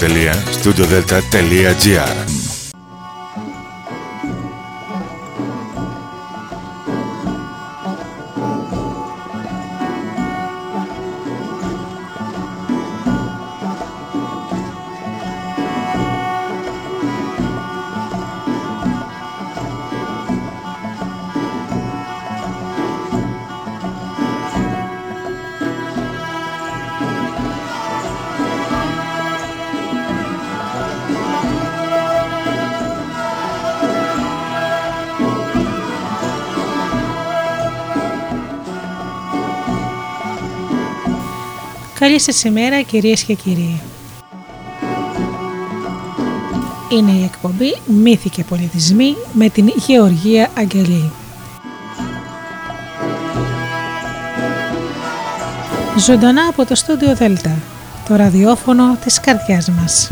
www.studiodelta.gr σας ημέρα κυρίες και κύριοι. Είναι η εκπομπή «Μύθοι και πολιτισμοί» με την Γεωργία Αγγελή. Ζωντανά από το στούντιο Δέλτα, το ραδιόφωνο της καρδιάς μας.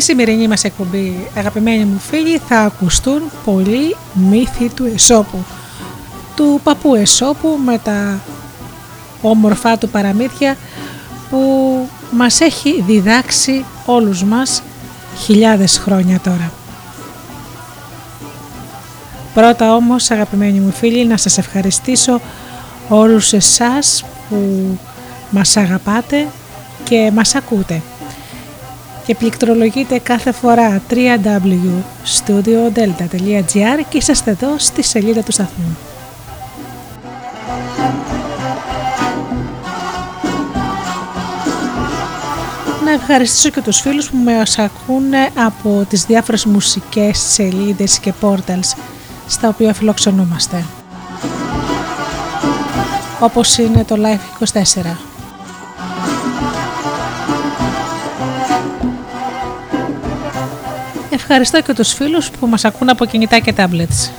Σημερινή μας εκπομπή αγαπημένοι μου φίλοι θα ακουστούν πολλοί μύθοι του Εσώπου του παππού Εσώπου με τα όμορφά του παραμύθια που μας έχει διδάξει όλους μας χιλιάδες χρόνια τώρα. Πρώτα όμως αγαπημένοι μου φίλοι να σας ευχαριστήσω όλους εσάς που μας αγαπάτε και μας ακούτε και πληκτρολογείτε κάθε φορά www.studiodelta.gr και είσαστε εδώ στη σελίδα του σταθμού. Να ευχαριστήσω και τους φίλους που με ακούνε από τις διάφορες μουσικές σελίδες και portals στα οποία φιλοξενούμαστε. Όπως είναι το Live 24. Ευχαριστώ και τους φίλους που μας ακούν από κινητά και tablets.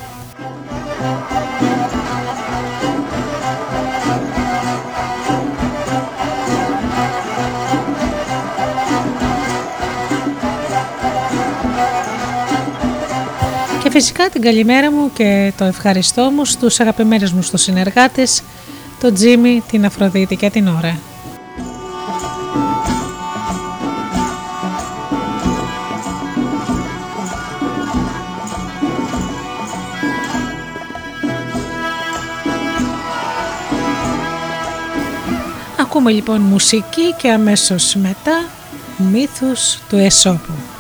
Και φυσικά την καλημέρα μου και το ευχαριστώ μου στους αγαπημένους μου στους συνεργάτες, τον Τζίμι, την Αφροδίτη και την Ωρα. Ακούμε λοιπόν μουσική και αμέσως μετά μύθους του Εσώπου.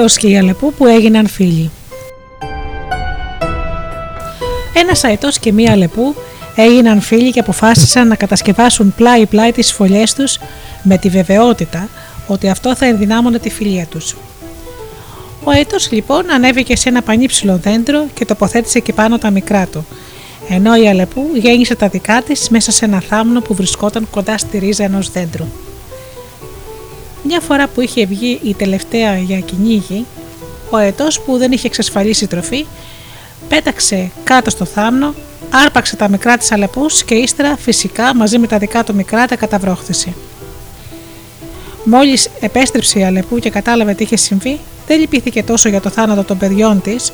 Αετός και η Αλεπού που έγιναν φίλοι. Ένας Αετός και μία Αλεπού έγιναν φίλοι και αποφάσισαν να κατασκευάσουν πλάι-πλάι τις φωλιές τους με τη βεβαιότητα ότι αυτό θα ενδυνάμωνε τη φιλία τους. Ο Αετός λοιπόν ανέβηκε σε ένα πανύψηλο δέντρο και τοποθέτησε και πάνω τα μικρά του, ενώ η Αλεπού γέννησε τα δικά της μέσα σε ένα θάμνο που βρισκόταν κοντά στη ρίζα ενός δέντρου. Μια φορά που είχε βγει η τελευταία για κυνήγι, ο Αετός που δεν είχε εξασφαλίσει τροφή, πέταξε κάτω στο θάμνο, άρπαξε τα μικρά της Αλεπούς και ύστερα φυσικά μαζί με τα δικά του μικρά τα καταβρόχθησε. Μόλις επέστρεψε η Αλεπού και κατάλαβε τι είχε συμβεί, δεν λυπήθηκε τόσο για το θάνατο των παιδιών της,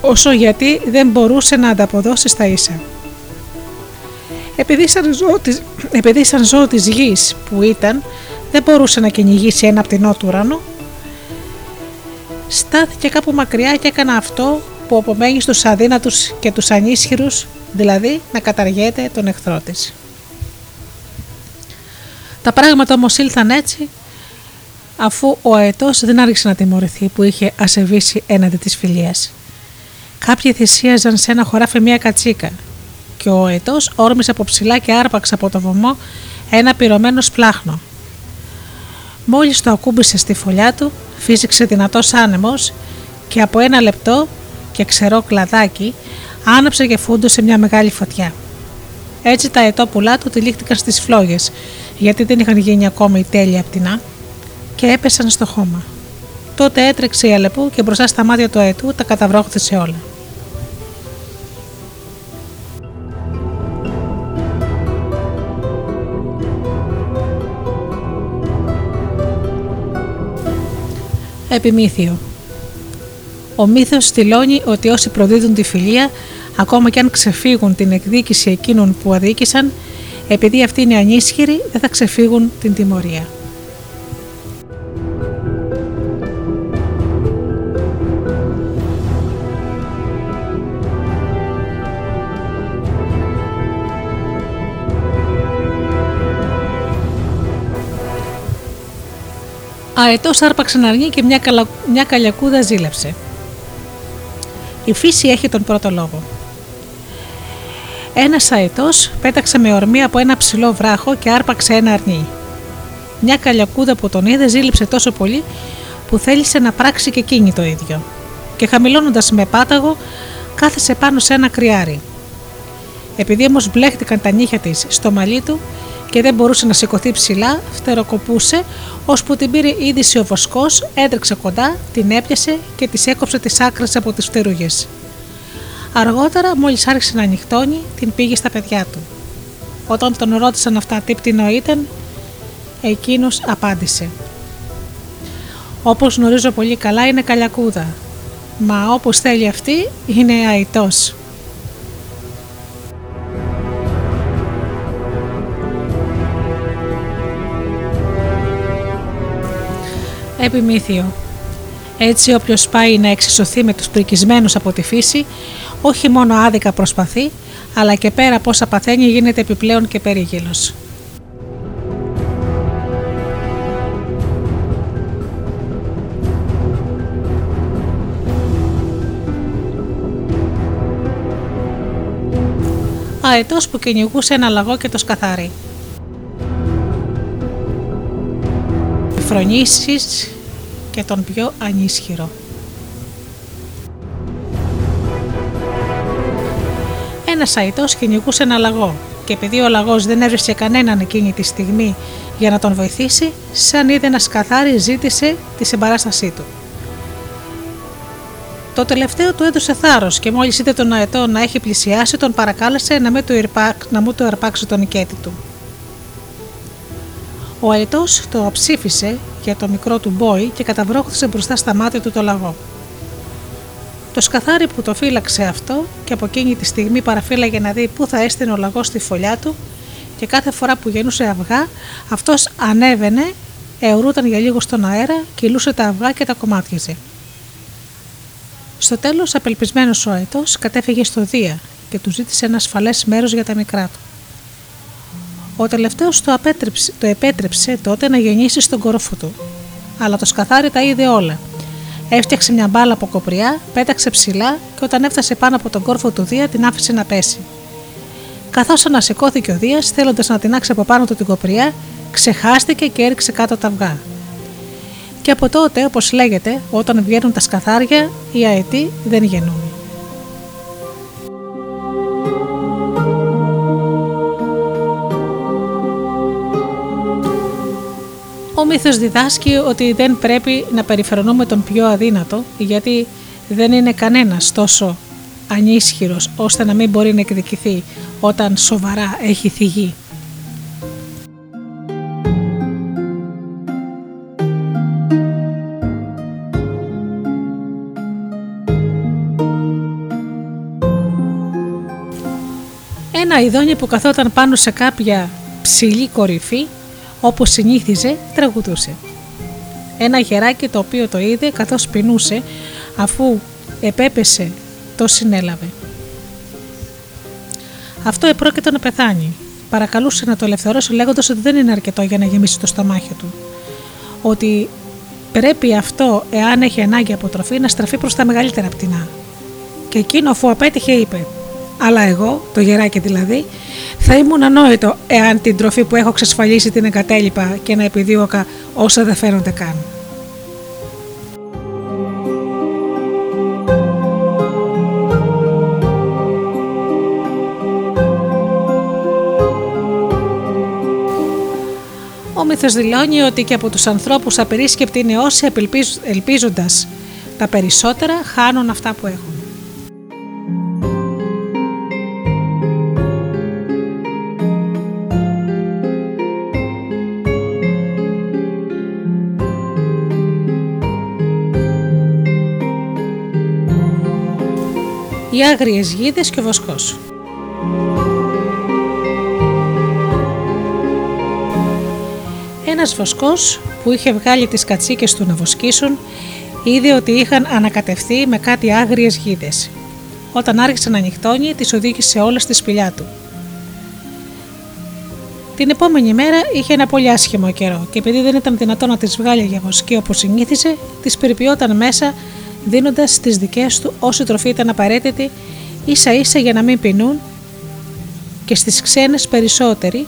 όσο γιατί δεν μπορούσε να ανταποδώσει στα ίσα. Επειδή σαν ζώο της, επειδή σαν ζώο της γης που ήταν, δεν μπορούσε να κυνηγήσει ένα πτηνό του ουρανού, στάθηκε κάπου μακριά και έκανε αυτό που απομένει στους αδύνατους και τους ανίσχυρους, δηλαδή να καταργέται τον εχθρό της. Τα πράγματα όμως ήλθαν έτσι αφού ο αετός δεν άρχισε να τιμωρηθεί που είχε ασεβήσει έναντι της φιλίας. Κάποιοι θυσίαζαν σε ένα χωράφι μια κατσίκα και ο αετός όρμησε από ψηλά και άρπαξε από το βωμό ένα πυρωμένο σπλάχνο. Μόλις το ακούμπησε στη φωλιά του, φύσηξε δυνατός άνεμος και από ένα λεπτό και ξερό κλαδάκι άναψε και φούντωσε μια μεγάλη φωτιά. Έτσι τα ετόπουλά του τυλίχτηκαν στις φλόγες γιατί δεν είχαν γίνει ακόμη τέλεια πτηνά και έπεσαν στο χώμα. Τότε έτρεξε η Αλεπού και μπροστά στα μάτια του αετού τα καταβρόχθησε όλα. Επιμήθειο Ο μύθος στυλώνει ότι όσοι προδίδουν τη φιλία, ακόμα και αν ξεφύγουν την εκδίκηση εκείνων που αδίκησαν, επειδή αυτοί είναι ανίσχυροι, δεν θα ξεφύγουν την τιμωρία. Αετό άρπαξε να αρνεί και μια, καλα... μια καλιακούδα ζήλεψε. Η φύση έχει τον πρώτο λόγο. Ένας αετός πέταξε με ορμή από ένα ψηλό βράχο και άρπαξε ένα αρνί. Μια καλιακούδα που τον είδε ζήλεψε τόσο πολύ που θέλησε να πράξει και εκείνη το ίδιο. Και χαμηλώνοντας με πάταγο, κάθεσε πάνω σε ένα κρυάρι. Επειδή όμως μπλέχτηκαν τα νύχια της στο μαλλί του και δεν μπορούσε να σηκωθεί ψηλά, φτεροκοπούσε, ώσπου την πήρε είδηση ο βοσκός, έτρεξε κοντά, την έπιασε και της έκοψε τις άκρες από τις φτερούγες. Αργότερα, μόλις άρχισε να ανοιχτώνει, την πήγε στα παιδιά του. Όταν τον ρώτησαν αυτά τι πτηνό ήταν, εκείνος απάντησε «Όπως γνωρίζω πολύ καλά είναι καλιακούδα, μα όπως θέλει αυτή είναι αητός». Επιμήθειο έτσι όποιος πάει να εξισωθεί με τους πρικισμένους από τη φύση όχι μόνο άδικα προσπαθεί, αλλά και πέρα από όσα παθαίνει γίνεται επιπλέον και περίγελος. Αετός που κυνηγούσε ένα λαγό και το σκαθάρι. Φρονήσεις και τον πιο ανίσχυρο. ένας αητός κυνηγούσε ένα λαγό, και επειδή ο λαγός δεν έβρισκε κανέναν εκείνη τη στιγμή για να τον βοηθήσει, σαν είδε ένα σκαθάρι ζήτησε τη συμπαράστασή του. Το τελευταίο του έδωσε θάρρος και μόλις είδε τον αετό να έχει πλησιάσει, τον παρακάλεσε να, μην του, να μου του αρπάξει τον οικέτη του. Ο αετό το αψήφισε για το μικρό του μπόι και καταβρόχθησε μπροστά στα μάτια του το λαγό. Το σκαθάρι που το φύλαξε αυτό και από εκείνη τη στιγμή παραφύλαγε να δει πού θα έστεινε ο λαγός στη φωλιά του και κάθε φορά που γεννούσε αυγά αυτός ανέβαινε, αιωρούταν για λίγο στον αέρα, κυλούσε τα αυγά και τα κομμάτιζε. Στο τέλος, απελπισμένος ο αετός κατέφυγε στο Δία και του ζήτησε ένα ασφαλές μέρος για τα μικρά του. Ο τελευταίος το, το επέτρεψε τότε να γεννήσει στον κορόφο του, αλλά το σκαθάρι τα είδε όλα Έφτιαξε μια μπάλα από κοπριά, πέταξε ψηλά και όταν έφτασε πάνω από τον κόρφο του Δία την άφησε να πέσει. Καθώς ανασηκώθηκε ο Δίας, θέλοντας να τεινάξει από πάνω του την κοπριά, ξεχάστηκε και έριξε κάτω τα αυγά. Και από τότε, όπως λέγεται, όταν βγαίνουν τα σκαθάρια, οι αετοί δεν γεννούν. Ο μύθος διδάσκει ότι δεν πρέπει να περιφερονούμε τον πιο αδύνατο γιατί δεν είναι κανένας τόσο ανίσχυρος ώστε να μην μπορεί να εκδικηθεί όταν σοβαρά έχει θυγεί. Ένα ειδόνι που καθόταν πάνω σε κάποια ψηλή κορυφή όπως συνήθιζε τραγουδούσε. Ένα γεράκι το οποίο το είδε καθώς πεινούσε αφού επέπεσε το συνέλαβε. Αυτό επρόκειτο να πεθάνει. Παρακαλούσε να το ελευθερώσει λέγοντας ότι δεν είναι αρκετό για να γεμίσει το στομάχι του. Ότι πρέπει αυτό, εάν έχει ανάγκη από τροφή, να στραφεί προς τα μεγαλύτερα πτηνά. Και εκείνο αφού απέτυχε είπε: Αλλά εγώ, το γεράκι δηλαδή, θα ήμουν ανόητο εάν την τροφή που έχω εξασφαλίσει την εγκατέλειπα και να επιδίωκα όσα δεν φαίνονται καν. Ο μύθος δηλώνει ότι και από τους ανθρώπους απερίσκεπτοι είναι όσοι ελπίζοντας τα περισσότερα χάνουν αυτά που έχουν. Οι άγριες γίδες και ο βοσκός. Ένας βοσκός που είχε βγάλει τις κατσίκες του να βοσκήσουν είδε ότι είχαν ανακατευθεί με κάτι άγριες γίδες. Όταν άρχισε να νυχτώνει, τις οδήγησε όλες στη σπηλιά του. Την επόμενη μέρα είχε ένα πολύ άσχημο καιρό και επειδή δεν ήταν δυνατό να τις βγάλει για βοσκή όπως συνήθιζε, τις περιποιόταν μέσα δίνοντας τις δικές του όση τροφή ήταν απαραίτητη, ίσα ίσα για να μην πεινούν και στις ξένες περισσότεροι,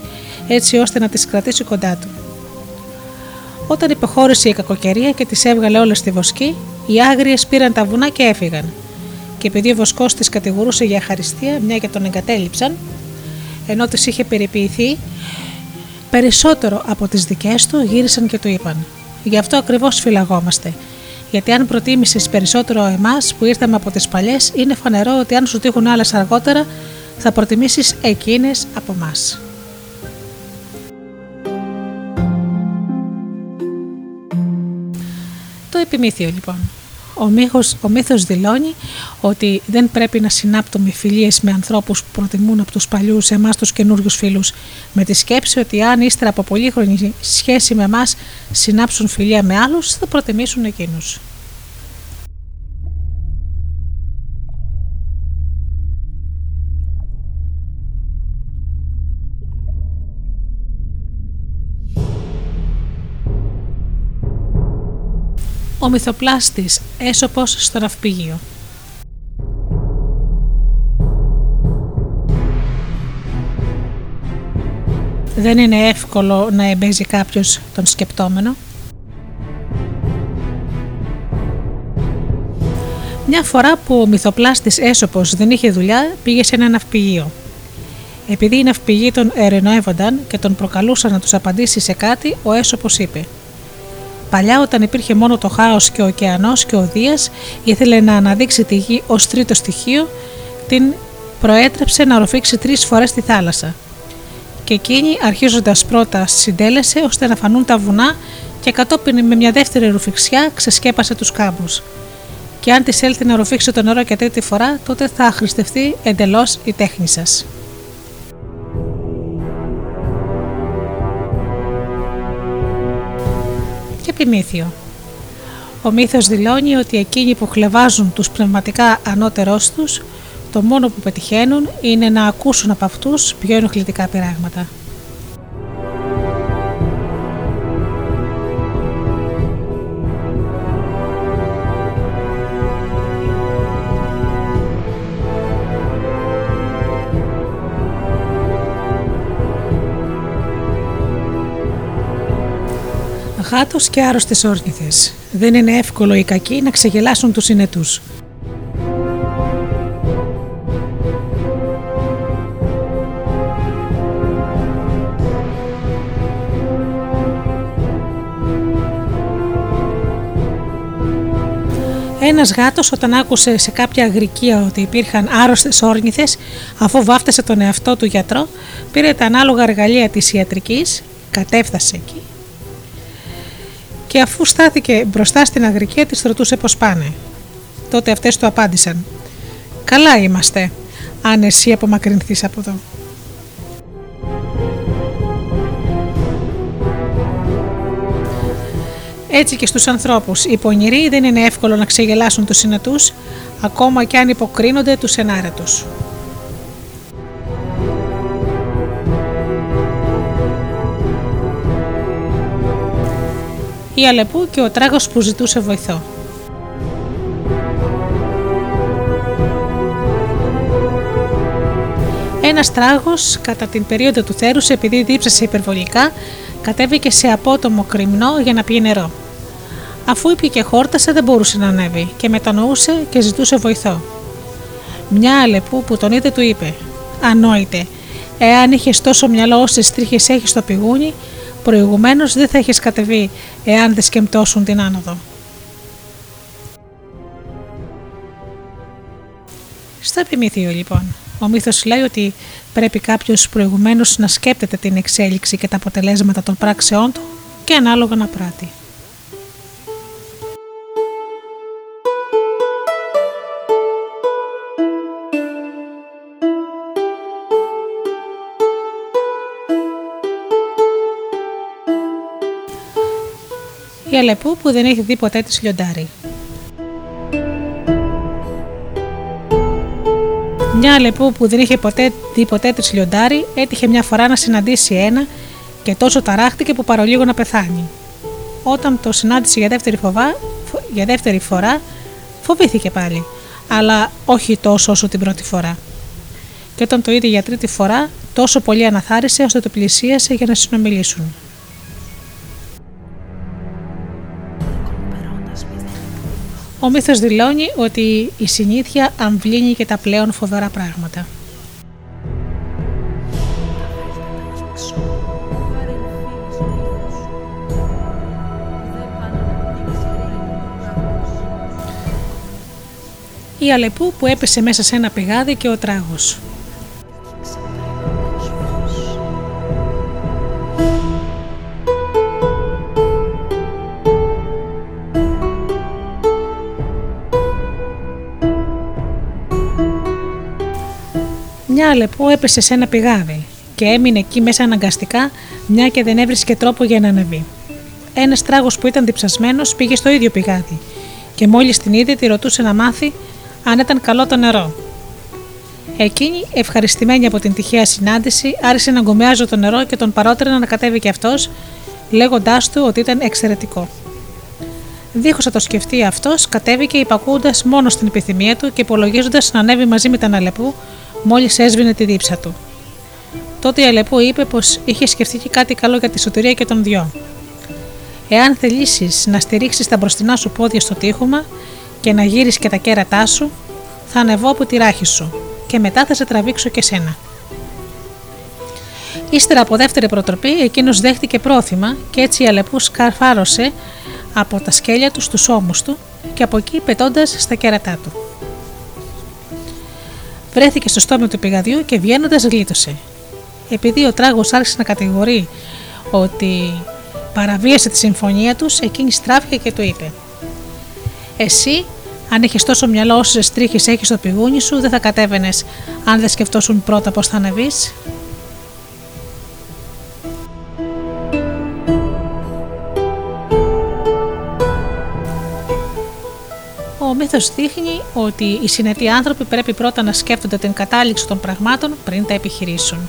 έτσι ώστε να τις κρατήσει κοντά του. Όταν υποχώρησε η κακοκαιρία και τις έβγαλε όλες στη βοσκή, οι άγριες πήραν τα βουνά και έφυγαν. Και επειδή ο βοσκός τις κατηγορούσε για αχαριστία, μια και τον εγκατέλειψαν, ενώ τις είχε περιποιηθεί, περισσότερο από τις δικές του γύρισαν και του είπαν: Γι' αυτό ακριβώς φυλαγόμαστε γιατί αν προτίμησες περισσότερο εμάς που ήρθαμε από τις παλιές, είναι φανερό ότι αν σου τύχουν άλλες αργότερα, θα προτιμήσεις εκείνες από εμά. Το επιμήθειο λοιπόν. Ο, μύθος, ο μύθος δηλώνει ότι δεν πρέπει να συνάπτουμε φιλίες με ανθρώπους που προτιμούν από τους παλιούς εμάς τους καινούριους φίλους με τη σκέψη ότι αν ύστερα από πολύχρονη σχέση με εμάς συνάψουν φιλία με άλλους θα προτιμήσουν εκείνους. Ο μυθοπλάστης έσωπος στο ναυπηγείο. Δεν είναι εύκολο να εμπέζει κάποιος τον σκεπτόμενο. Μια φορά που ο μυθοπλάστης Έσωπος δεν είχε δουλειά, πήγε σε ένα ναυπηγείο. Επειδή οι ναυπηγοί τον ερενοεύονταν και τον προκαλούσαν να τους απαντήσει σε κάτι, ο Έσωπος είπε – Παλιά, όταν υπήρχε μόνο το χάος και ο ωκεανός και ο Δίας, ήθελε να αναδείξει τη γη ως τρίτο στοιχείο, την προέτρεψε να ροφήξει τρεις φορές τη θάλασσα. Και εκείνη, αρχίζοντας πρώτα, συντέλεσε ώστε να φανούν τα βουνά και κατόπιν με μια δεύτερη ρουφιξιά ξεσκέπασε τους κάμπους. Και αν της έλθει να ρουφήξει το νερό και τρίτη φορά, τότε θα αχρηστευτεί εντελώς η τέχνη σα. επιμήθειο. Ο μύθος δηλώνει ότι εκείνοι που χλεβάζουν τους πνευματικά ανώτερός τους, το μόνο που πετυχαίνουν είναι να ακούσουν από αυτούς πιο ενοχλητικά πειράγματα. Γάτος και άρρωστες όρνηθες. Δεν είναι εύκολο οι κακοί να ξεγελάσουν τους συνετούς. Ένας γάτος, όταν άκουσε σε κάποια αγρικία ότι υπήρχαν άρρωστες όρνηθε, αφού βάφτασε τον εαυτό του γιατρό, πήρε τα ανάλογα εργαλεία της ιατρικής, κατέφτασε εκεί και αφού στάθηκε μπροστά στην αγρικία της ρωτούσε πώς πάνε. Τότε αυτές του απάντησαν «Καλά είμαστε, αν εσύ απομακρυνθείς από εδώ». Έτσι και στους ανθρώπους, οι πονηροί δεν είναι εύκολο να ξεγελάσουν τους συνετούς, ακόμα και αν υποκρίνονται τους ενάρετους. Η Αλεπού και ο τράγος που ζητούσε βοηθό. Ένας τράγος, κατά την περίοδο του θέρους, επειδή δίψασε υπερβολικά, κατέβηκε σε απότομο κρυμνό για να πιει νερό. Αφού ήπια και χόρτασε, δεν μπορούσε να ανέβει και μετανοούσε και ζητούσε βοηθό. Μια αλεπού που τον είδε του είπε: Ανόητε, εάν είχες τόσο μυαλό όσες τρίχες έχεις στο πηγούνι, προηγουμένως δεν θα είχε κατεβεί εάν δεν σκεμπτώσουν την άνοδο. Στο επιμήθειο λοιπόν. Ο μύθος λέει ότι πρέπει κάποιος προηγουμένως να σκέπτεται την εξέλιξη και τα αποτελέσματα των πράξεών του και ανάλογα να πράττει. Η Αλεπού που δεν έχει δει ποτέ τη λιοντάρι. Μια Αλεπού που δεν είχε ποτέ δει ποτέ τη λιοντάρι έτυχε μια φορά να συναντήσει ένα και τόσο ταράχτηκε που παρολίγο να πεθάνει. Όταν το συνάντησε για δεύτερη, φοβά, για δεύτερη φορά, φοβήθηκε πάλι, αλλά όχι τόσο όσο την πρώτη φορά. Και όταν το είδε για τρίτη φορά, τόσο πολύ αναθάρισε ώστε το πλησίασε για να συνομιλήσουν. Ο μύθος δηλώνει ότι η συνήθεια αμβλύνει και τα πλέον φοβερά πράγματα. Η Αλεπού που έπεσε μέσα σε ένα πηγάδι και ο τράγος. Μια Αλεπού έπεσε σε ένα πηγάδι και έμεινε εκεί μέσα αναγκαστικά, μια και δεν έβρισκε τρόπο για να ανεβεί. Ένας τράγος που ήταν διψασμένος πήγε στο ίδιο πηγάδι και μόλις την είδε, τη ρωτούσε να μάθει αν ήταν καλό το νερό. Εκείνη, ευχαριστημένη από την τυχαία συνάντηση, άρχισε να γκομιάζει το νερό και τον παρότερε να κατέβει και αυτός, λέγοντάς του ότι ήταν εξαιρετικό. Δίχως να το σκεφτεί αυτός, κατέβηκε υπακούοντας μόνο στην επιθυμία του και υπολογίζοντας να ανέβει μαζί με τον Αλεπού, μόλις έσβηνε τη δίψα του. Τότε η Αλεπού είπε πως είχε σκεφτεί και κάτι καλό για τη σωτηρία και των δυο. Εάν θελήσεις να στηρίξεις τα μπροστινά σου πόδια στο τείχομα και να γύρεις και τα κέρατά σου, θα ανεβώ από τη ράχη σου και μετά θα σε τραβήξω και σένα. Ύστερα από δεύτερη προτροπή, εκείνος δέχτηκε πρόθυμα και έτσι η Αλεπού σκαρφάρωσε από τα σκέλια του στους ώμους του και από εκεί πετώντας στα κέρατά του. Βρέθηκε στο στόμα του πηγαδιού και βγαίνοντας γλίτωσε. Επειδή ο τράγος άρχισε να κατηγορεί ότι παραβίασε τη συμφωνία τους, εκείνη στράφηκε και του είπε: Εσύ, αν έχει τόσο μυαλό όσες τρίχες έχεις στο πηγούνι σου, δεν θα κατέβαινες αν δεν σκεφτόσουν πρώτα πώς θα ανεβείς. Ο μύθος δείχνει ότι οι συνετοί άνθρωποι πρέπει πρώτα να σκέφτονται την κατάληξη των πραγμάτων πριν τα επιχειρήσουν.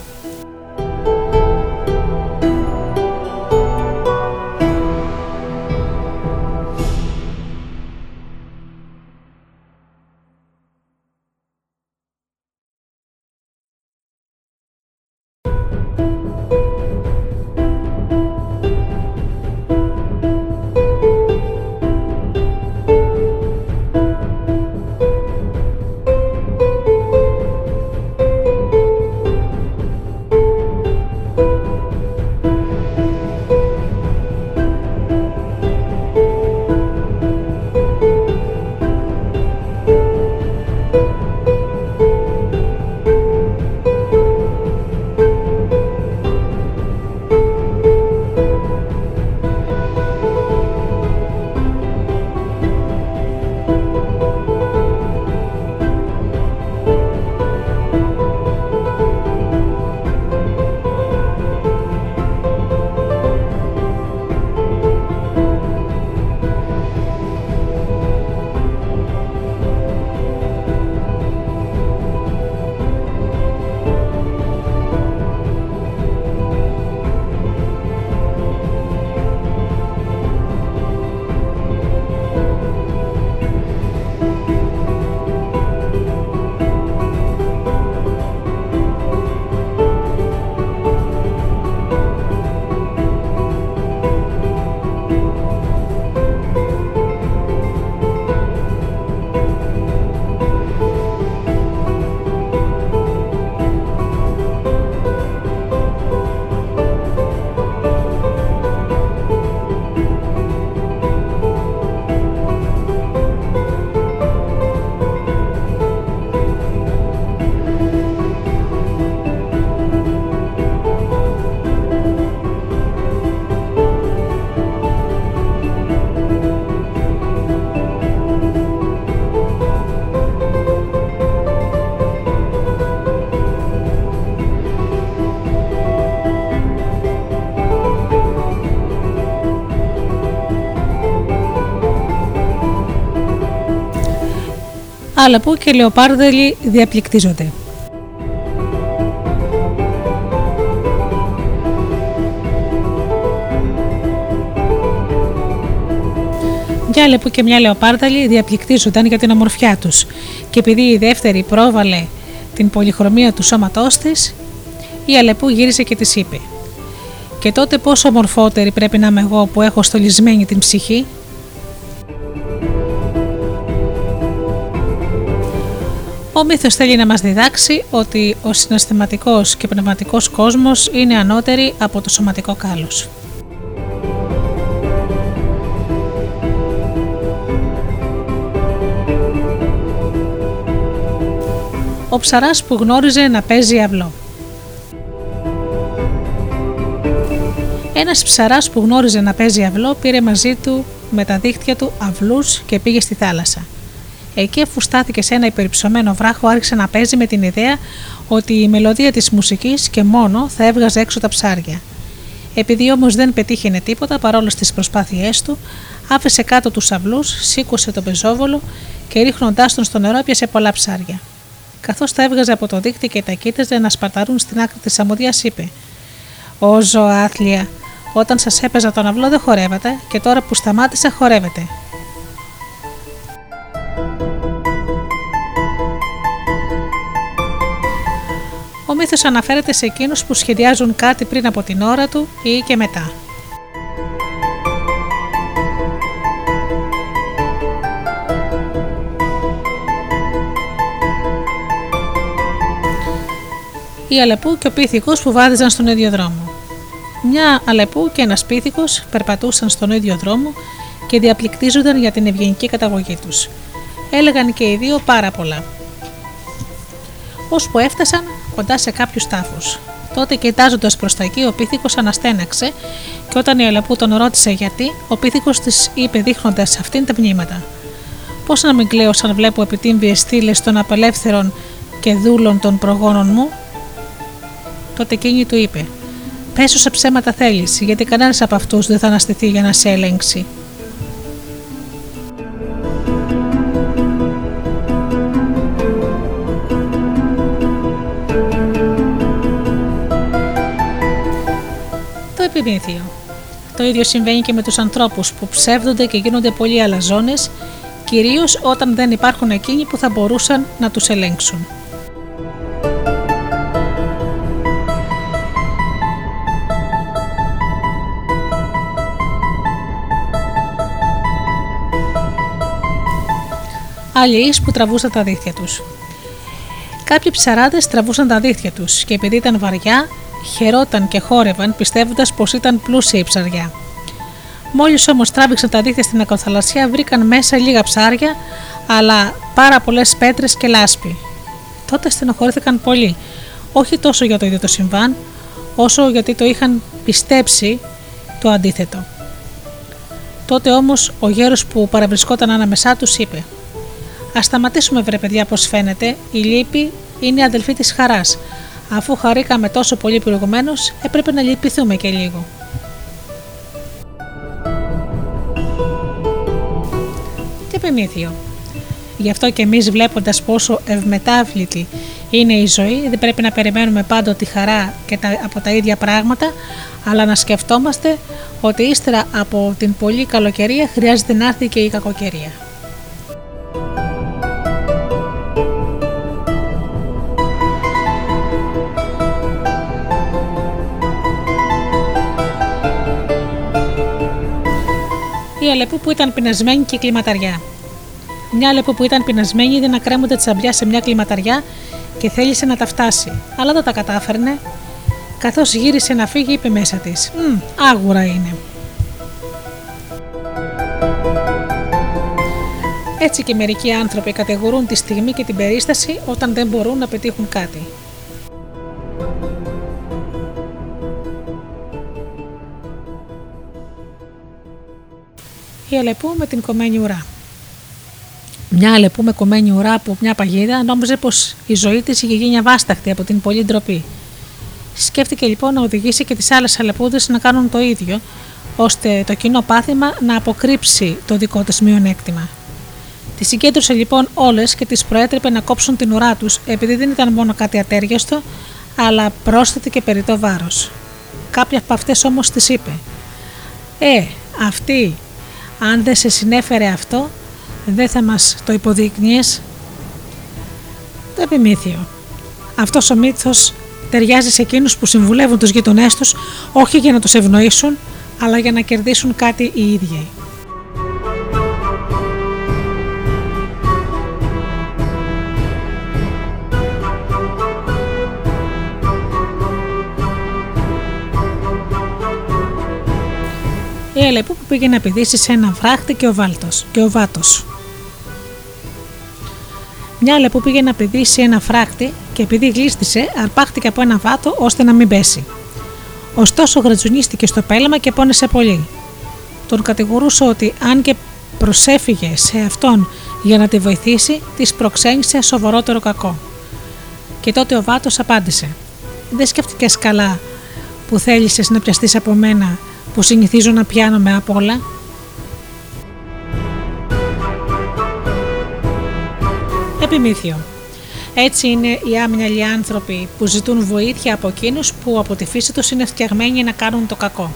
Αλλά που και λεοπάρδελοι διαπληκτίζονται. Μια λεπού και μια λεοπάρδαλη διαπληκτίζονταν για την ομορφιά τους και επειδή η δεύτερη πρόβαλε την πολυχρωμία του σώματός της, η Αλεπού γύρισε και της είπε «Και τότε πόσο ομορφότερη πρέπει να είμαι εγώ που έχω στολισμένη την ψυχή» Ο μύθος θέλει να μας διδάξει ότι ο συναισθηματικός και πνευματικός κόσμος είναι ανώτεροι από το σωματικό κάλος. Ο ψαράς που γνώριζε να παίζει αυλό Ένας ψαράς που γνώριζε να παίζει αυλό πήρε μαζί του με τα δίχτυα του αυλούς και πήγε στη θάλασσα. Εκεί, αφού στάθηκε σε ένα υπερυψωμένο βράχο, άρχισε να παίζει με την ιδέα ότι η μελωδία της μουσικής και μόνο θα έβγαζε έξω τα ψάρια. Επειδή όμως δεν πετύχαινε τίποτα παρόλο στι προσπάθειές του, άφησε κάτω τους αυλούς, σήκωσε τον πεζόβολο και ρίχνοντάς τον στο νερό έπιασε πολλά ψάρια. Καθώς τα έβγαζε από το δίκτυο και τα κοίταζε να σπαταρούν στην άκρη της αμμουδιά, είπε: Ω ζωάθλια, όταν σας έπαιζα τον αυλό δεν χορεύατε και τώρα που σταμάτησε χορεύετε. Ο μύθος αναφέρεται σε εκείνους που σχεδιάζουν κάτι πριν από την ώρα του ή και μετά. Η Αλεπού και ο πίθηκος που βάδιζαν στον ίδιο δρόμο. Μια Αλεπού και ένας πίθηκος περπατούσαν στον ίδιο δρόμο και διαπληκτίζονταν για την ευγενική καταγωγή τους. Έλεγαν και οι δύο πάρα πολλά. Ώσπου έφτασαν κοντά σε κάποιους τάφους. Τότε, κοιτάζοντας προς τα εκεί, ο πίθηκος αναστέναξε και όταν η Αλεπού τον ρώτησε γιατί, ο πίθηκος της είπε δείχνοντας αυτήν τα πνήματα. Πώς να μην κλαίω σαν βλέπω επιτύμβιες στήλε των απελεύθερων και δούλων των προγόνων μου; Τότε εκείνη του είπε: Πες όσα ψέματα θέλεις, γιατί κανένας από αυτούς δεν θα αναστηθεί για να σε ελέγξει. Επιμήθειο. Το ίδιο συμβαίνει και με τους ανθρώπους που ψεύδονται και γίνονται πολύ αλαζόνες, κυρίως όταν δεν υπάρχουν εκείνοι που θα μπορούσαν να τους ελέγξουν. Αλλιείς που τραβούσαν τα δίχτυα τους. Κάποιοι ψαράδες τραβούσαν τα δίχτυα τους και επειδή ήταν βαριά χαιρόταν και χόρευαν πιστεύοντας πως ήταν πλούσια η ψαριά. Μόλις όμως τράβηξαν τα δίχτυα στην ακροθαλασσιά, βρήκαν μέσα λίγα ψάρια, αλλά πάρα πολλές πέτρες και λάσπη. Τότε στενοχωρήθηκαν πολύ, όχι τόσο για το ίδιο το συμβάν, όσο γιατί το είχαν πιστέψει το αντίθετο. Τότε όμως ο γέρος που παραβρισκόταν ανάμεσά τους είπε: Α σταματήσουμε, βρε παιδιά, πώ φαίνεται, η λύπη είναι η αδελφή της χαράς. Αφού χαρήκαμε τόσο πολύ προηγουμένως, έπρεπε να λυπηθούμε και λίγο. Τι επιμήθειο. Γι' αυτό και εμείς βλέποντας πόσο ευμετάβλητη είναι η ζωή, δεν πρέπει να περιμένουμε πάντοτε τη χαρά και τα, από τα ίδια πράγματα, αλλά να σκεφτόμαστε ότι ύστερα από την πολύ καλοκαιρία χρειάζεται να έρθει και η κακοκαιρία. Η Αλεπού που ήταν πεινασμένη και κλιματαριά. Μια Αλεπού που ήταν πεινασμένη είδε να κρέμονται τσαμπιά σε μια κλιματαριά και θέλησε να τα φτάσει, αλλά δεν τα κατάφερνε. Καθώς γύρισε να φύγει, είπε μέσα της: Άγουρα είναι. Έτσι και μερικοί άνθρωποι κατηγορούν τη στιγμή και την περίσταση όταν δεν μπορούν να πετύχουν κάτι. Η Αλεπού με την κομμένη ουρά. Μια Αλεπού με κομμένη ουρά από μια παγίδα νόμιζε πως η ζωή της είχε γίνει αβάσταχτη από την πολλή ντροπή. Σκέφτηκε λοιπόν να οδηγήσει και τις άλλες Αλεπούδες να κάνουν το ίδιο, ώστε το κοινό πάθημα να αποκρύψει το δικό της μειονέκτημα. Τι συγκέντρωσε λοιπόν όλες και τις προέτρεπε να κόψουν την ουρά τους, επειδή δεν ήταν μόνο κάτι ατέριαστο, αλλά πρόσθετη και περιττό βάρος. Κάποια από αυτές όμως τις είπε: Ε, αυτή, αν δεν σε συνέφερε αυτό, δεν θα μας το υποδείκνυες. Το επιμήθειο. Αυτός ο μύθος ταιριάζει σε εκείνους που συμβουλεύουν τους γειτονές τους όχι για να τους ευνοήσουν, αλλά για να κερδίσουν κάτι οι ίδιοι. Η Αλεπού που πήγε να πηδήσει σε ένα βράχτη και ο, Βάλτος, και ο Βάτος. Μια Αλεπού πήγε να πηδήσει ένα φράχτη και επειδή γλίστησε, αρπάχτηκε από ένα βάτο ώστε να μην πέσει. Ωστόσο, γρατζουνίστηκε στο πέλαμα και πόνεσε πολύ. Τον κατηγορούσε ότι αν και προσέφυγε σε αυτόν για να τη βοηθήσει, της προξένησε σοβαρότερο κακό. Και τότε ο Βάτος απάντησε: Δεν σκέφτηκες καλά που θέλησες να πιαστείς από μένα που συνηθίζω να πιάνομαι από όλα. Επιμήθειο. Έτσι είναι οι άμυναλοι άνθρωποι που ζητούν βοήθεια από εκείνους που από τη φύση τους είναι φτιαγμένοι να κάνουν το κακό.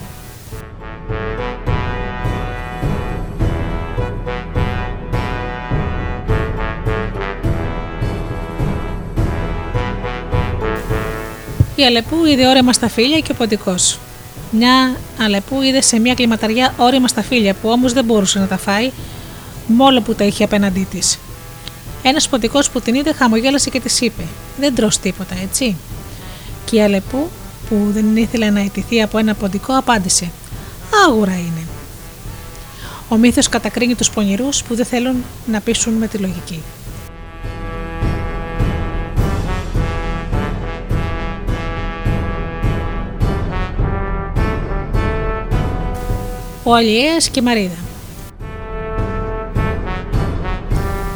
Η Αλεπού είδε όρεμα στα φίλια και ο ποντικός. Μια αλεπού είδε σε μια κλιματαριά όρημα στα φίλια που όμως δεν μπορούσε να τα φάει, μόλο που τα είχε απέναντί της. Ένας ποντικό που την είδε χαμογέλασε και της είπε: Δεν τρώ τίποτα, έτσι. Και η αλεπού, που δεν ήθελε να ιτηθεί από ένα ποντικό, απάντησε: Άγουρα είναι. Ο μύθος κατακρίνει τους πονηρούς που δεν θέλουν να πείσουν με τη λογική. Ο Αλιέας και η Μαρίδα.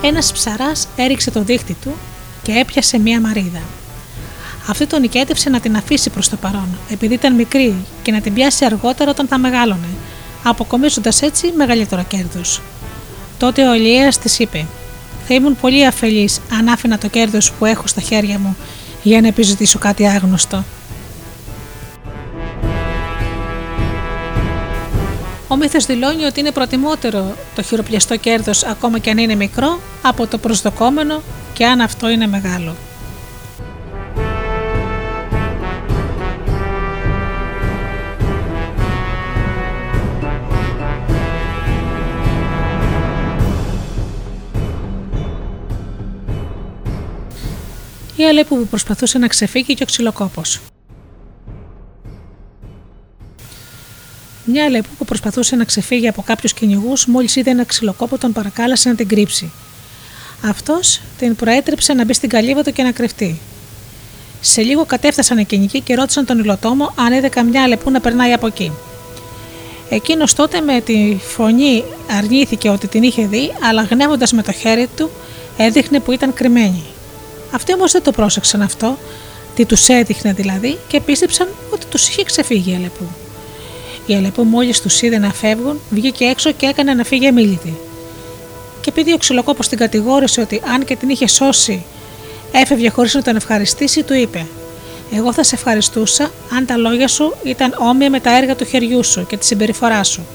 Ένας ψαράς έριξε το δίχτυ του και έπιασε μία μαρίδα. Αυτή τον νικέτευσε να την αφήσει προς το παρόν, επειδή ήταν μικρή και να την πιάσει αργότερα όταν θα μεγάλωνε, αποκομίζοντας έτσι μεγαλύτερο κέρδος. Τότε ο Ελιέας της είπε «Θα ήμουν πολύ αφελής αν άφηνα το κέρδος που έχω στα χέρια μου για να επιζητήσω κάτι άγνωστο». Ο μύθος δηλώνει ότι είναι προτιμότερο το χειροπιαστό κέρδος ακόμα και αν είναι μικρό από το προσδοκόμενο και αν αυτό είναι μεγάλο. Η Αλέπου που προσπαθούσε να ξεφύγει και ο ξυλοκόπος. Μια αλεπού που προσπαθούσε να ξεφύγει από κάποιους κυνηγούς, μόλις είδε ένα ξυλοκόπο, τον παρακάλεσε να την κρύψει. Αυτός την προέτρεψε να μπει στην καλύβα του και να κρυφτεί. Σε λίγο κατέφτασαν οι κυνηγοί και ρώτησαν τον υλοτόμο αν είδε καμιά αλεπού να περνάει από εκεί. Εκείνος τότε με τη φωνή αρνήθηκε ότι την είχε δει, αλλά γνεύοντας με το χέρι του έδειχνε που ήταν κρυμμένη. Αυτοί όμως δεν το πρόσεξαν αυτό, τι τους έδειχνε δηλαδή, και πίστεψαν ότι τους είχε ξεφύγει η αλεπού. Η Αλεπού μόλις τους είδε να φεύγουν, βγήκε έξω και έκανε να φύγει αμήλυτη. Και επειδή ο ξυλοκόπος την κατηγόρησε ότι αν και την είχε σώσει, έφευγε χωρίς να τον ευχαριστήσει, του είπε: Εγώ θα σε ευχαριστούσα αν τα λόγια σου ήταν όμοια με τα έργα του χεριού σου και τη συμπεριφορά σου.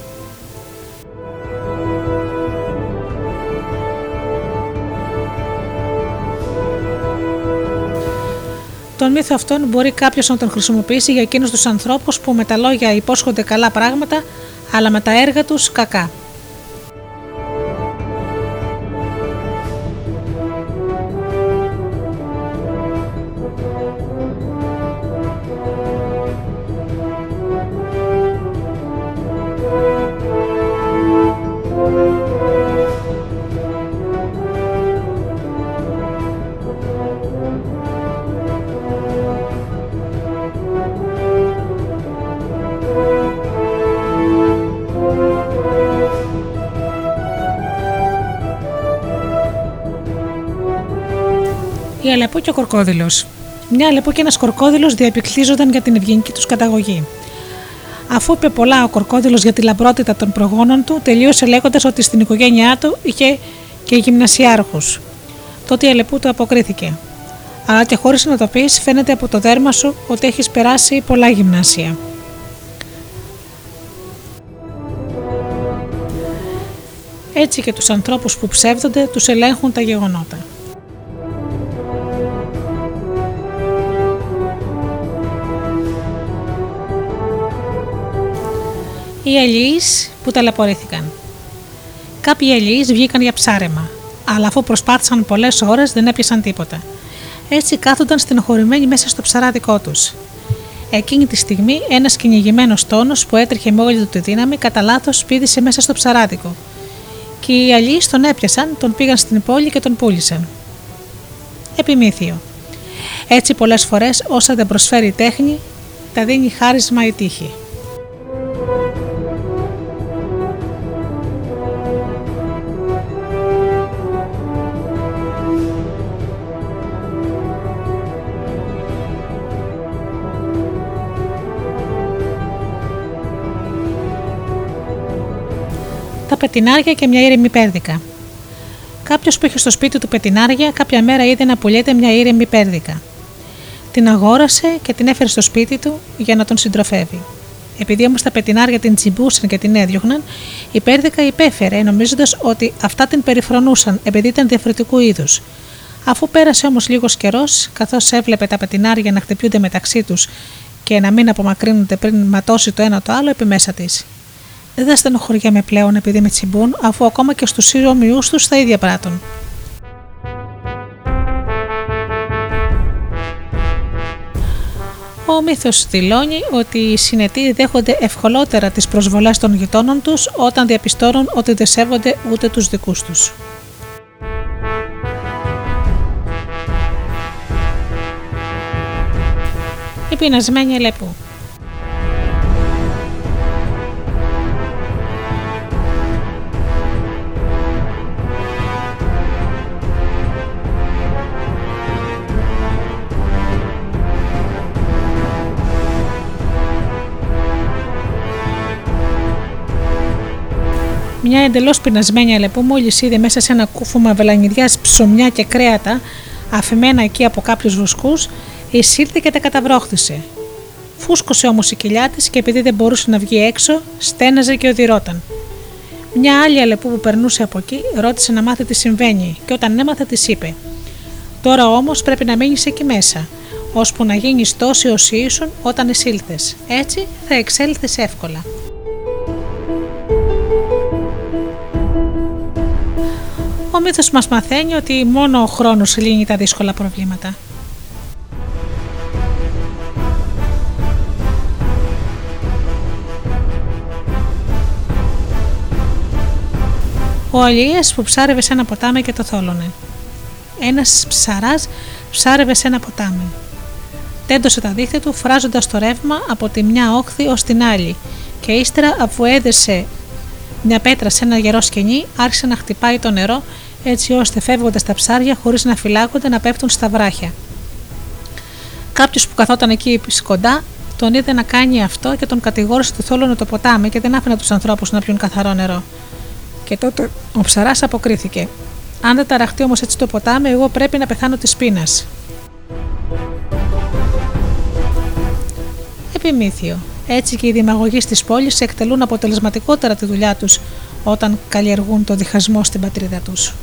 Τον μύθο αυτόν μπορεί κάποιος να τον χρησιμοποιήσει για εκείνους τους ανθρώπους που με τα λόγια υπόσχονται καλά πράγματα, αλλά με τα έργα τους κακά. Αλεπού και ο Κορκόδηλος. Μια Αλεπού και ένας Κορκόδηλος διαπικτίζονταν για την ευγενική τους καταγωγή. Αφού είπε πολλά ο Κορκόδηλος για τη λαμπρότητα των προγόνων του, τελείωσε λέγοντας ότι στην οικογένειά του είχε και γυμνασιάρχους. Τότε η Αλεπούτο αποκρίθηκε. Αλλά και χωρίς να το πεις, φαίνεται από το δέρμα σου ότι έχεις περάσει πολλά γυμνάσια. Έτσι και τους ανθρώπους που ψεύδονται τους ελέγχουν τα γεγονότα. Οι αλληλείς που ταλαιπωρήθηκαν. Κάποιοι αλληλείς βγήκαν για ψάρεμα, αλλά αφού προσπάθησαν πολλές ώρες δεν έπιασαν τίποτα. Έτσι κάθονταν στενοχωρημένοι μέσα στο ψαράδικό τους. Εκείνη τη στιγμή ένας κυνηγημένος τόνος που έτρεχε με όλη του τη δύναμη κατά λάθος πήδησε μέσα στο ψαράδικο και οι αλλοί τον έπιασαν, τον πήγαν στην πόλη και τον πούλησαν. Επιμήθειο. Έτσι πολλές φορές όσα δεν προσφέρει η τέχνη, τα δίνει χάρισμα η τύχη. Τα πετινάρια και μια ήρεμη πέρδικα. Κάποιος που είχε στο σπίτι του πετινάρια, κάποια μέρα είδε να πουλιέται μια ήρεμη πέρδικα. Την αγόρασε και την έφερε στο σπίτι του για να τον συντροφεύει. Επειδή όμως τα πετινάρια την τσιμπούσαν και την έδιωχναν, η πέρδικα υπέφερε, νομίζοντας ότι αυτά την περιφρονούσαν επειδή ήταν διαφορετικού είδους. Αφού πέρασε όμως λίγος καιρός, καθώς έβλεπε τα πετινάρια να χτυπιούνται μεταξύ τους και να μην απομακρύνονται πριν ματώσει το ένα το άλλο, επί μέσα της. Δεν θα στενοχωριέμαι πλέον επειδή με τσιμπούν, αφού ακόμα και στους όμοιού τους τα ίδια πράττουν. Ο μύθος δηλώνει ότι οι συνετοί δέχονται ευκολότερα τις προσβολές των γειτόνων τους όταν διαπιστώνουν ότι δεν σέβονται ούτε τους δικούς τους. Η πεινασμένη Αλεπού Μια εντελώς πεινασμένη αλεπού, μόλις είδε μέσα σε ένα κούφωμα βελανιδιάς ψωμιά και κρέατα, αφημένα εκεί από κάποιους βοσκούς, εισήλθε και τα καταβρόχθησε. Φούσκωσε όμως η κοιλιά της και επειδή δεν μπορούσε να βγει έξω, στέναζε και οδηρώταν. Μια άλλη αλεπού που περνούσε από εκεί ρώτησε να μάθει τι συμβαίνει και όταν έμαθε της είπε: Τώρα όμως πρέπει να μείνεις εκεί μέσα, ώσπου να γίνεις τόση όσοι ήσουν όταν εισήλθες. Έτσι θα εξέλθεις εύκολα. Ο μύθος μας μαθαίνει ότι μόνο ο χρόνος λύνει τα δύσκολα προβλήματα. Ο Αλιές που ψάρευε σε ένα ποτάμι και το θόλωνε. Ένας ψαράς ψάρευε σε ένα ποτάμι. Τέντωσε τα δίχτυα του φράζοντας το ρεύμα από τη μια όχθη ως την άλλη και ύστερα αφού έδεσε μια πέτρα σε ένα γερό σκηνή άρχισε να χτυπάει το νερό έτσι ώστε φεύγοντας τα ψάρια χωρίς να φυλάκονται να πέφτουν στα βράχια. Κάποιος που καθόταν εκεί κοντά τον είδε να κάνει αυτό και τον κατηγόρησε ότι θόλωνε το ποτάμι και δεν άφηνε τους ανθρώπους να πιούν καθαρό νερό. Και τότε ο ψαράς αποκρίθηκε: Αν δεν ταραχτεί όμως έτσι το ποτάμι, εγώ πρέπει να πεθάνω της πείνας. Επιμήθειο. Έτσι και οι δημαγωγοί της πόλης εκτελούν αποτελεσματικότερα τη δουλειά τους όταν καλλιεργούν το διχασμό στην πατρίδα τους.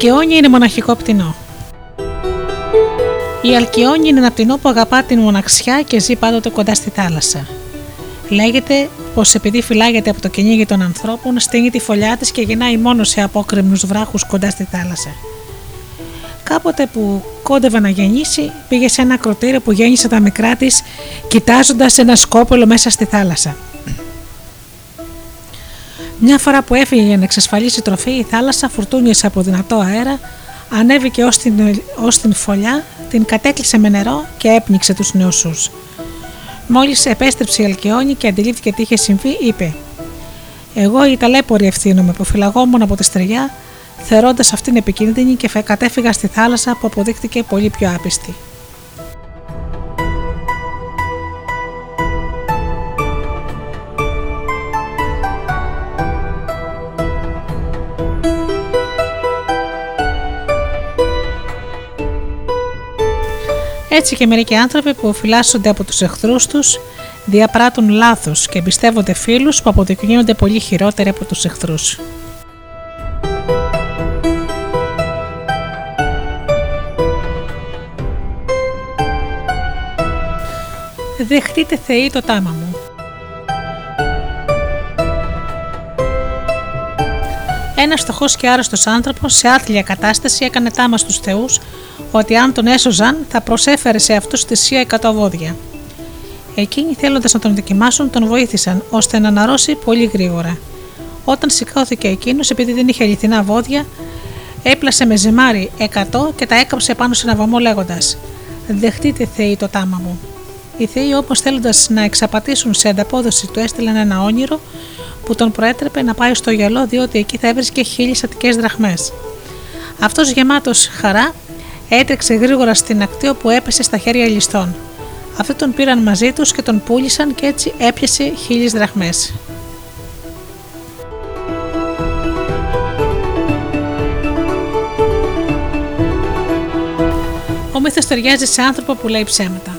Η Αλκιόνη είναι μοναχικό πτηνό. Η Αλκιόνη είναι ένα πτηνό που αγαπά την μοναξιά και ζει πάντοτε κοντά στη θάλασσα. Λέγεται πως επειδή φυλάγεται από το κυνήγι των ανθρώπων, στείνει τη φωλιά της και γεννάει μόνο σε απόκρεμνου βράχους κοντά στη θάλασσα. Κάποτε που κόντευε να γεννήσει, πήγε σε ένα κροτήριο που γέννησε τα μικρά της, κοιτάζοντας ένα σκόπελο μέσα στη θάλασσα. Μια φορά που έφυγε για να εξασφαλίσει τροφή, η θάλασσα φουρτούνιασε από δυνατό αέρα, ανέβηκε ως την, ως την φωλιά, την κατέκλυσε με νερό και έπνιξε τους νεοσούς. Μόλις επέστρεψε η Αλκιόνη και αντιλήφθηκε τι είχε συμβεί, είπε «Εγώ η ταλέπορη ευθύνομαι που φυλαγόμουν από τη στεριά, θερώντας αυτήν επικίνδυνη και κατέφυγα στη θάλασσα που αποδείχτηκε πολύ πιο άπιστη». Έτσι και μερικοί άνθρωποι που φυλάσσονται από τους εχθρούς τους διαπράττουν λάθος και εμπιστεύονται φίλους που αποδεικνύονται πολύ χειρότεροι από τους εχθρούς. Δεχτείτε Θεοί το τάμα μου. Ένα φτωχό και άρρωστος άνθρωπος σε άθλια κατάσταση έκανε τάμα στους Θεούς ότι αν τον έσωζαν θα προσέφερε σε αυτούς θυσία εκατό βόδια. Εκείνοι θέλοντας να τον δοκιμάσουν τον βοήθησαν ώστε να αναρρώσει πολύ γρήγορα. Όταν σηκώθηκε εκείνος, επειδή δεν είχε αληθινά βόδια, έπλασε με ζυμάρι 100 και τα έκαψε πάνω σε ένα βωμό λέγοντας: Δεχτείτε Θεοί το τάμα μου. Οι Θεοί όμω θέλοντας να εξαπατήσουν σε ανταπόδοση του έστειλαν ένα όνειρο που τον προέτρεπε να πάει στο γυαλό διότι εκεί θα έβρισκε χίλιες αττικέ δραχμές. Αυτός γεμάτος χαρά έτρεξε γρήγορα στην ακτή όπου έπεσε στα χέρια ληστών. Αυτοί τον πήραν μαζί τους και τον πούλησαν και έτσι έπιασε χίλιες δραχμές. Ο μύθος ταιριάζει σε άνθρωπο που λέει ψέματα.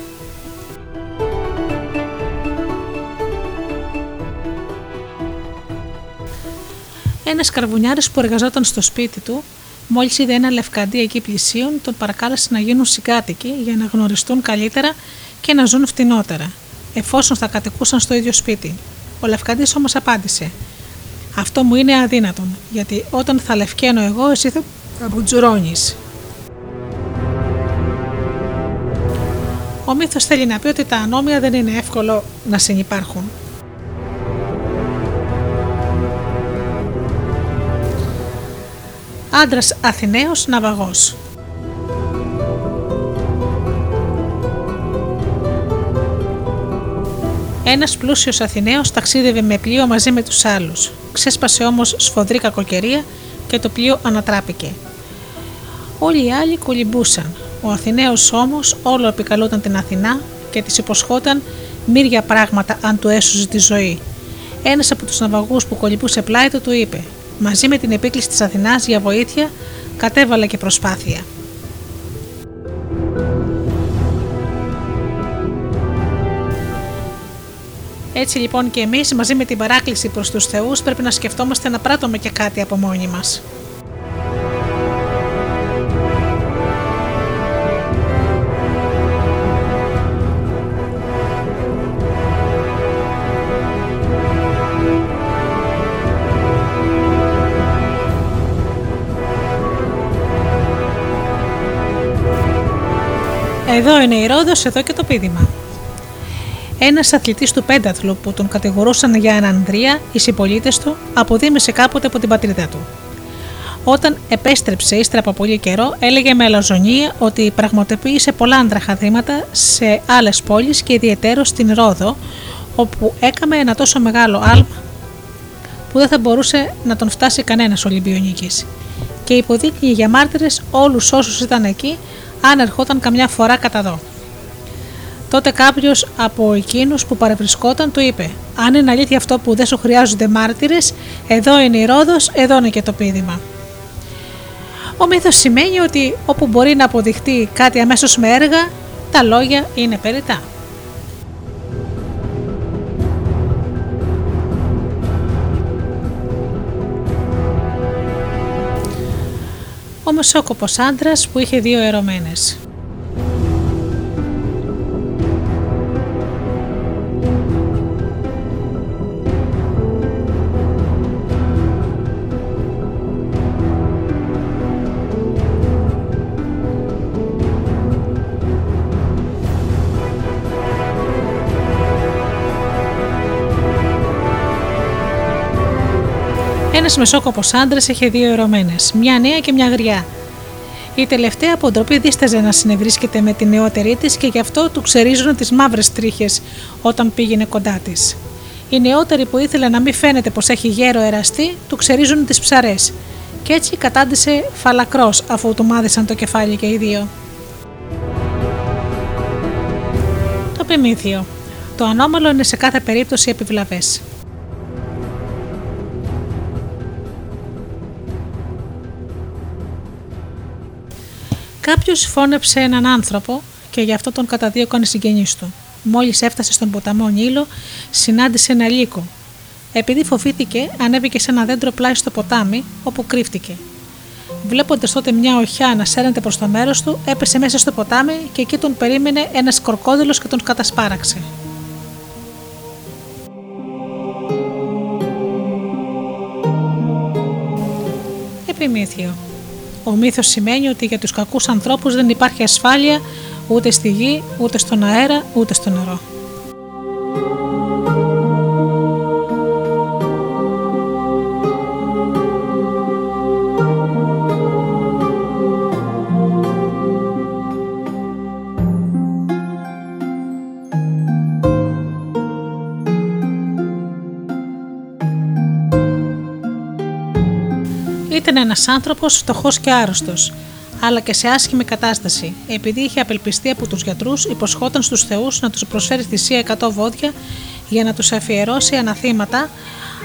Ένας καρβουνιάρης που εργαζόταν στο σπίτι του Μόλις είδε ένα λευκαντί εκεί πλησίον, τον παρακάλεσε να γίνουν συγκάτοικοι για να γνωριστούν καλύτερα και να ζουν φτηνότερα, εφόσον θα κατοικούσαν στο ίδιο σπίτι. Ο λευκαντής όμως απάντησε: Αυτό μου είναι αδύνατον, γιατί όταν θα λευκαίνω εγώ, εσύ θα μπουτζουρώνεις. Ο μύθος θέλει να πει ότι τα ανώμια δεν είναι εύκολο να συνεπάρχουν. Άντρας Αθηναίος ναυαγός. Ένας πλούσιος Αθηναίος ταξίδευε με πλοίο μαζί με τους άλλους. Ξέσπασε όμως σφοδρή κακοκαιρία και το πλοίο ανατράπηκε. Όλοι οι άλλοι κολυμπούσαν. Ο Αθηναίος όμως όλο επικαλούταν την Αθηνά και της υποσχόταν μύρια πράγματα αν του έσωζε τη ζωή. Ένας από τους ναυαγούς που κολυμπούσε πλάι του του είπε: μαζί με την επίκληση της Αθηνάς για βοήθεια κατέβαλε και προσπάθεια. Έτσι λοιπόν και εμείς μαζί με την παράκληση προς τους θεούς πρέπει να σκεφτόμαστε να πράττουμε και κάτι από μόνοι μας. Εδώ είναι η Ρόδος, εδώ και το πίδημα. Ένας αθλητής του πένταθλου που τον κατηγορούσαν για ανανδρία, οι συμπολίτες του, αποδίμησε κάποτε από την πατρίδα του. Όταν επέστρεψε ύστερα από πολύ καιρό, έλεγε με αλαζονία ότι πραγματοποίησε πολλά ανδραχαδήματα σε άλλες πόλεις και ιδιαίτερο στην Ρόδο, όπου έκαμε ένα τόσο μεγάλο άλμα που δεν θα μπορούσε να τον φτάσει κανένας Ολυμπιονίκης. Και υποδείκνυε για μάρτυρες όλους όσους ήταν εκεί αν ερχόταν καμιά φορά κατά δω. Τότε κάποιος από εκείνους που παρευρισκόταν του είπε: Αν είναι αλήθεια αυτό που δεν σου χρειάζονται μάρτυρες, εδώ είναι η Ρόδος, εδώ είναι και το πίδημα. Ο μύθος σημαίνει ότι όπου μπορεί να αποδειχτεί κάτι αμέσως με έργα, τα λόγια είναι περιτά. Ο μεσόκοπος άντρας που είχε δύο ερωμένες. Μεσόκοπο άντρας είχε δύο ερωμένες, μια νέα και μια γριά. Η τελευταία από ντροπή δίσταζε να συνευρίσκεται με την νεότερη της και γι' αυτό του ξερίζουν τις μαύρες τρίχες όταν πήγαινε κοντά της. Η νεότερη που ήθελε να μην φαίνεται πως έχει γέρο εραστή, του ξερίζουν τις ψαρές. Και έτσι κατάντησε φαλακρός αφού του μάδισαν το κεφάλι και οι δύο. Το πιμήθιο. Το ανώμαλο είναι σε κάθε περίπτωση επιβλαβές. Κάποιος φώνεψε έναν άνθρωπο και γι' αυτό τον καταδίωκαν οι συγγενείς του. Μόλις έφτασε στον ποταμό Νίλο, συνάντησε ένα λύκο. Επειδή φοβήθηκε, ανέβηκε σε ένα δέντρο πλάι στο ποτάμι, όπου κρύφτηκε. Βλέποντας τότε μια οχιά να σέρνεται προς το μέρος του, έπεσε μέσα στο ποτάμι και εκεί τον περίμενε ένας κορκόδηλος και τον κατασπάραξε. Επιμήθειο. Ο μύθος σημαίνει ότι για τους κακούς ανθρώπους δεν υπάρχει ασφάλεια ούτε στη γη, ούτε στον αέρα, ούτε στο νερό. Ήταν ένας άνθρωπος φτωχός και άρρωστος, αλλά και σε άσχημη κατάσταση. Επειδή είχε απελπιστεί από τους γιατρούς, υποσχόταν στους Θεούς να τους προσφέρει θυσία 100 βόδια για να τους αφιερώσει αναθήματα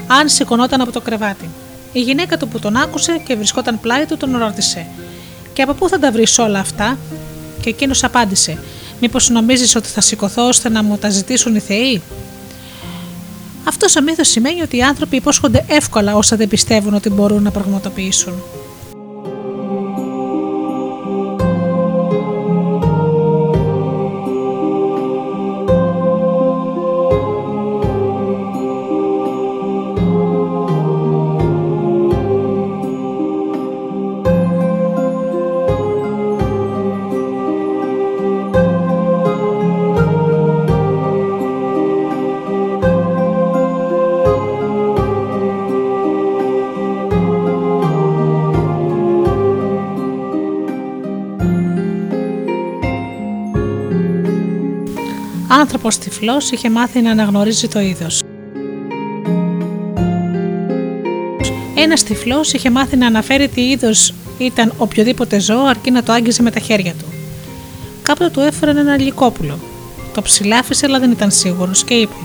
αν σηκωνόταν από το κρεβάτι. Η γυναίκα του που τον άκουσε και βρισκόταν πλάι του τον ρώτησε: Και από πού θα τα βρεις όλα αυτά, και εκείνος απάντησε: Μήπως νομίζεις ότι θα σηκωθώ ώστε να μου τα ζητήσουν οι Θεοί; Αυτό ο μύθο σημαίνει ότι οι άνθρωποι υπόσχονται εύκολα όσα δεν πιστεύουν ότι μπορούν να πραγματοποιήσουν. Άνθρωπο τυφλός είχε μάθει να αναγνωρίζει το είδος. Ένας τυφλός είχε μάθει να αναφέρει τι είδος ήταν οποιοδήποτε ζώο αρκεί να το άγγιζε με τα χέρια του. Κάποτε του έφεραν ένα λικόπουλο. Το ψηλάφισε, αλλά δεν ήταν σίγουρος και είπε: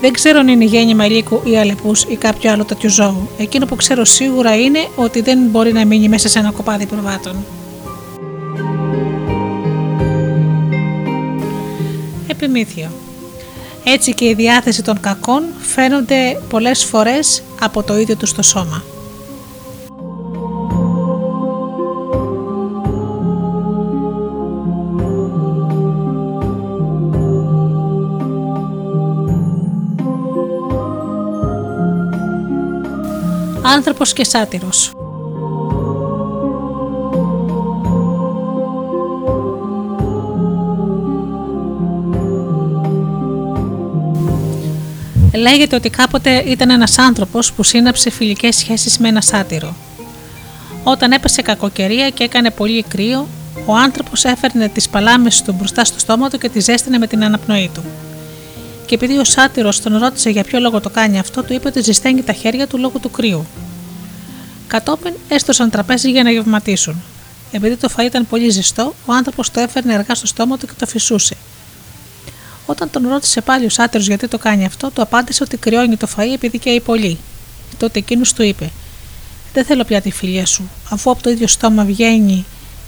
Δεν ξέρω αν είναι γέννημα λύκου ή αλεπούς ή κάποιο άλλο τέτοιο ζώο. Εκείνο που ξέρω σίγουρα είναι ότι δεν μπορεί να μείνει μέσα σε ένα κοπάδι προβάτων. Επιμήθειο. Έτσι και η διάθεση των κακών φαίνονται πολλές φορές από το ίδιο τους το σώμα. Άνθρωπος και σάτυρος Λέγεται ότι κάποτε ήταν ένας άνθρωπος που σύναψε φιλικές σχέσεις με ένα σάτυρο. Όταν έπεσε κακοκαιρία και έκανε πολύ κρύο, ο άνθρωπος έφερνε τις παλάμες του μπροστά στο στόμα του και τις ζέστηνε με την αναπνοή του. Και επειδή ο σάτυρος τον ρώτησε για ποιο λόγο το κάνει αυτό, του είπε ότι ζεσταίνει τα χέρια του λόγω του κρύου. Κατόπιν έστωσαν τραπέζι για να γευματίσουν. Επειδή το φαΐ ήταν πολύ ζεστό, ο άνθρωπος το έφερνε αργά στο στόμα του και το φυσούσε. Όταν τον ρώτησε πάλι ο Σάτερος γιατί το κάνει αυτό, του απάντησε ότι κρυώνει το φαΐ επειδή καίει πολύ. Τότε εκείνος του είπε: Δεν θέλω πια τη φιλία σου, αφού από το ίδιο στόμα βγαίνει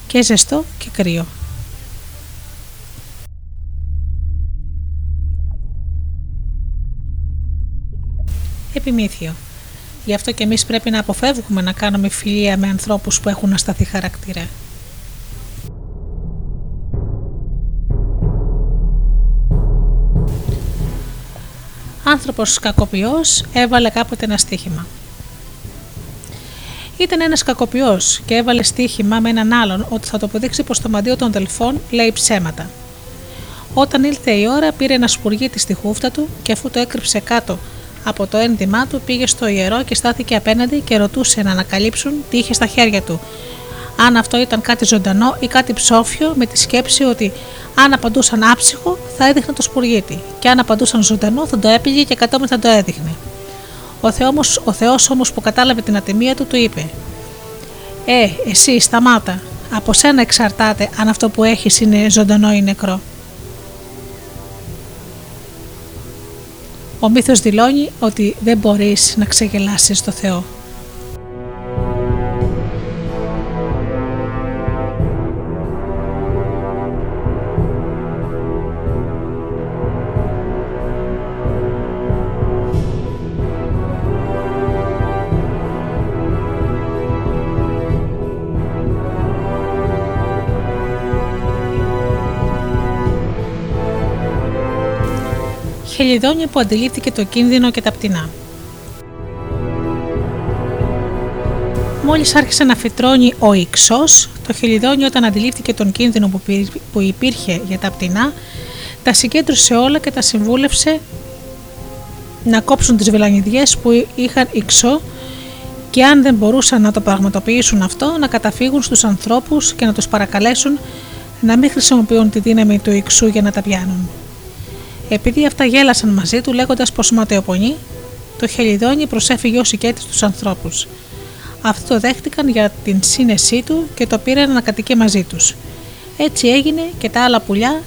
και ζεστό και κρύο. Επιμήθειο. Γι' αυτό και εμείς πρέπει να αποφεύγουμε να κάνουμε φιλία με ανθρώπους που έχουν ασταθή χαρακτήρα. Άνθρωπος κακοποιός έβαλε κάποτε ένα στοίχημα. Ήταν ένας κακοποιός και έβαλε στοίχημα με έναν άλλον ότι θα το αποδείξει πω το μαντίο των αδελφών λέει ψέματα. Όταν ήλθε η ώρα, πήρε ένα σπουργίτη στη χούφτα του και αφού το έκρυψε κάτω από το ένδυμά του, πήγε στο ιερό και στάθηκε απέναντι και ρωτούσε να ανακαλύψουν τι είχε στα χέρια του. Αν αυτό ήταν κάτι ζωντανό ή κάτι ψόφιο, με τη σκέψη ότι αν απαντούσαν άψυχο θα έδειχνε το σπουργίτη, και αν απαντούσαν ζωντανό θα το έπηγε και κατόπιν θα το έδειχνε. Ο, Θεός, ο Θεός όμως που κατάλαβε την ατιμία του του είπε «Ε, εσύ σταμάτα, από σένα εξαρτάται αν αυτό που έχεις είναι ζωντανό ή νεκρό». Ο μύθος δηλώνει ότι δεν μπορείς να ξεγελάσεις το Θεό. Χελιδόνια που αντιλήφθηκε το κίνδυνο και τα πτηνά. Μόλις άρχισε να φυτρώνει ο Ιξός, το χελιδόνιο όταν αντιλήφθηκε τον κίνδυνο που υπήρχε για τα πτηνά, τα συγκέντρωσε όλα και τα συμβούλευσε να κόψουν τις βελανιδιές που είχαν Ιξό και αν δεν μπορούσαν να το πραγματοποιήσουν αυτό, να καταφύγουν στους ανθρώπους και να τους παρακαλέσουν να μην χρησιμοποιούν τη δύναμη του Ιξού για να τα πιάνουν. Επειδή αυτά γέλασαν μαζί του λέγοντας πως ματαιοπονεί, το χελιδόνι προσέφυγε ως ηκέτη στου ανθρώπους. Αυτοί το δέχτηκαν για την σύνεσή του και το πήραν να κατοικεί μαζί τους. Έτσι έγινε και τα άλλα πουλιά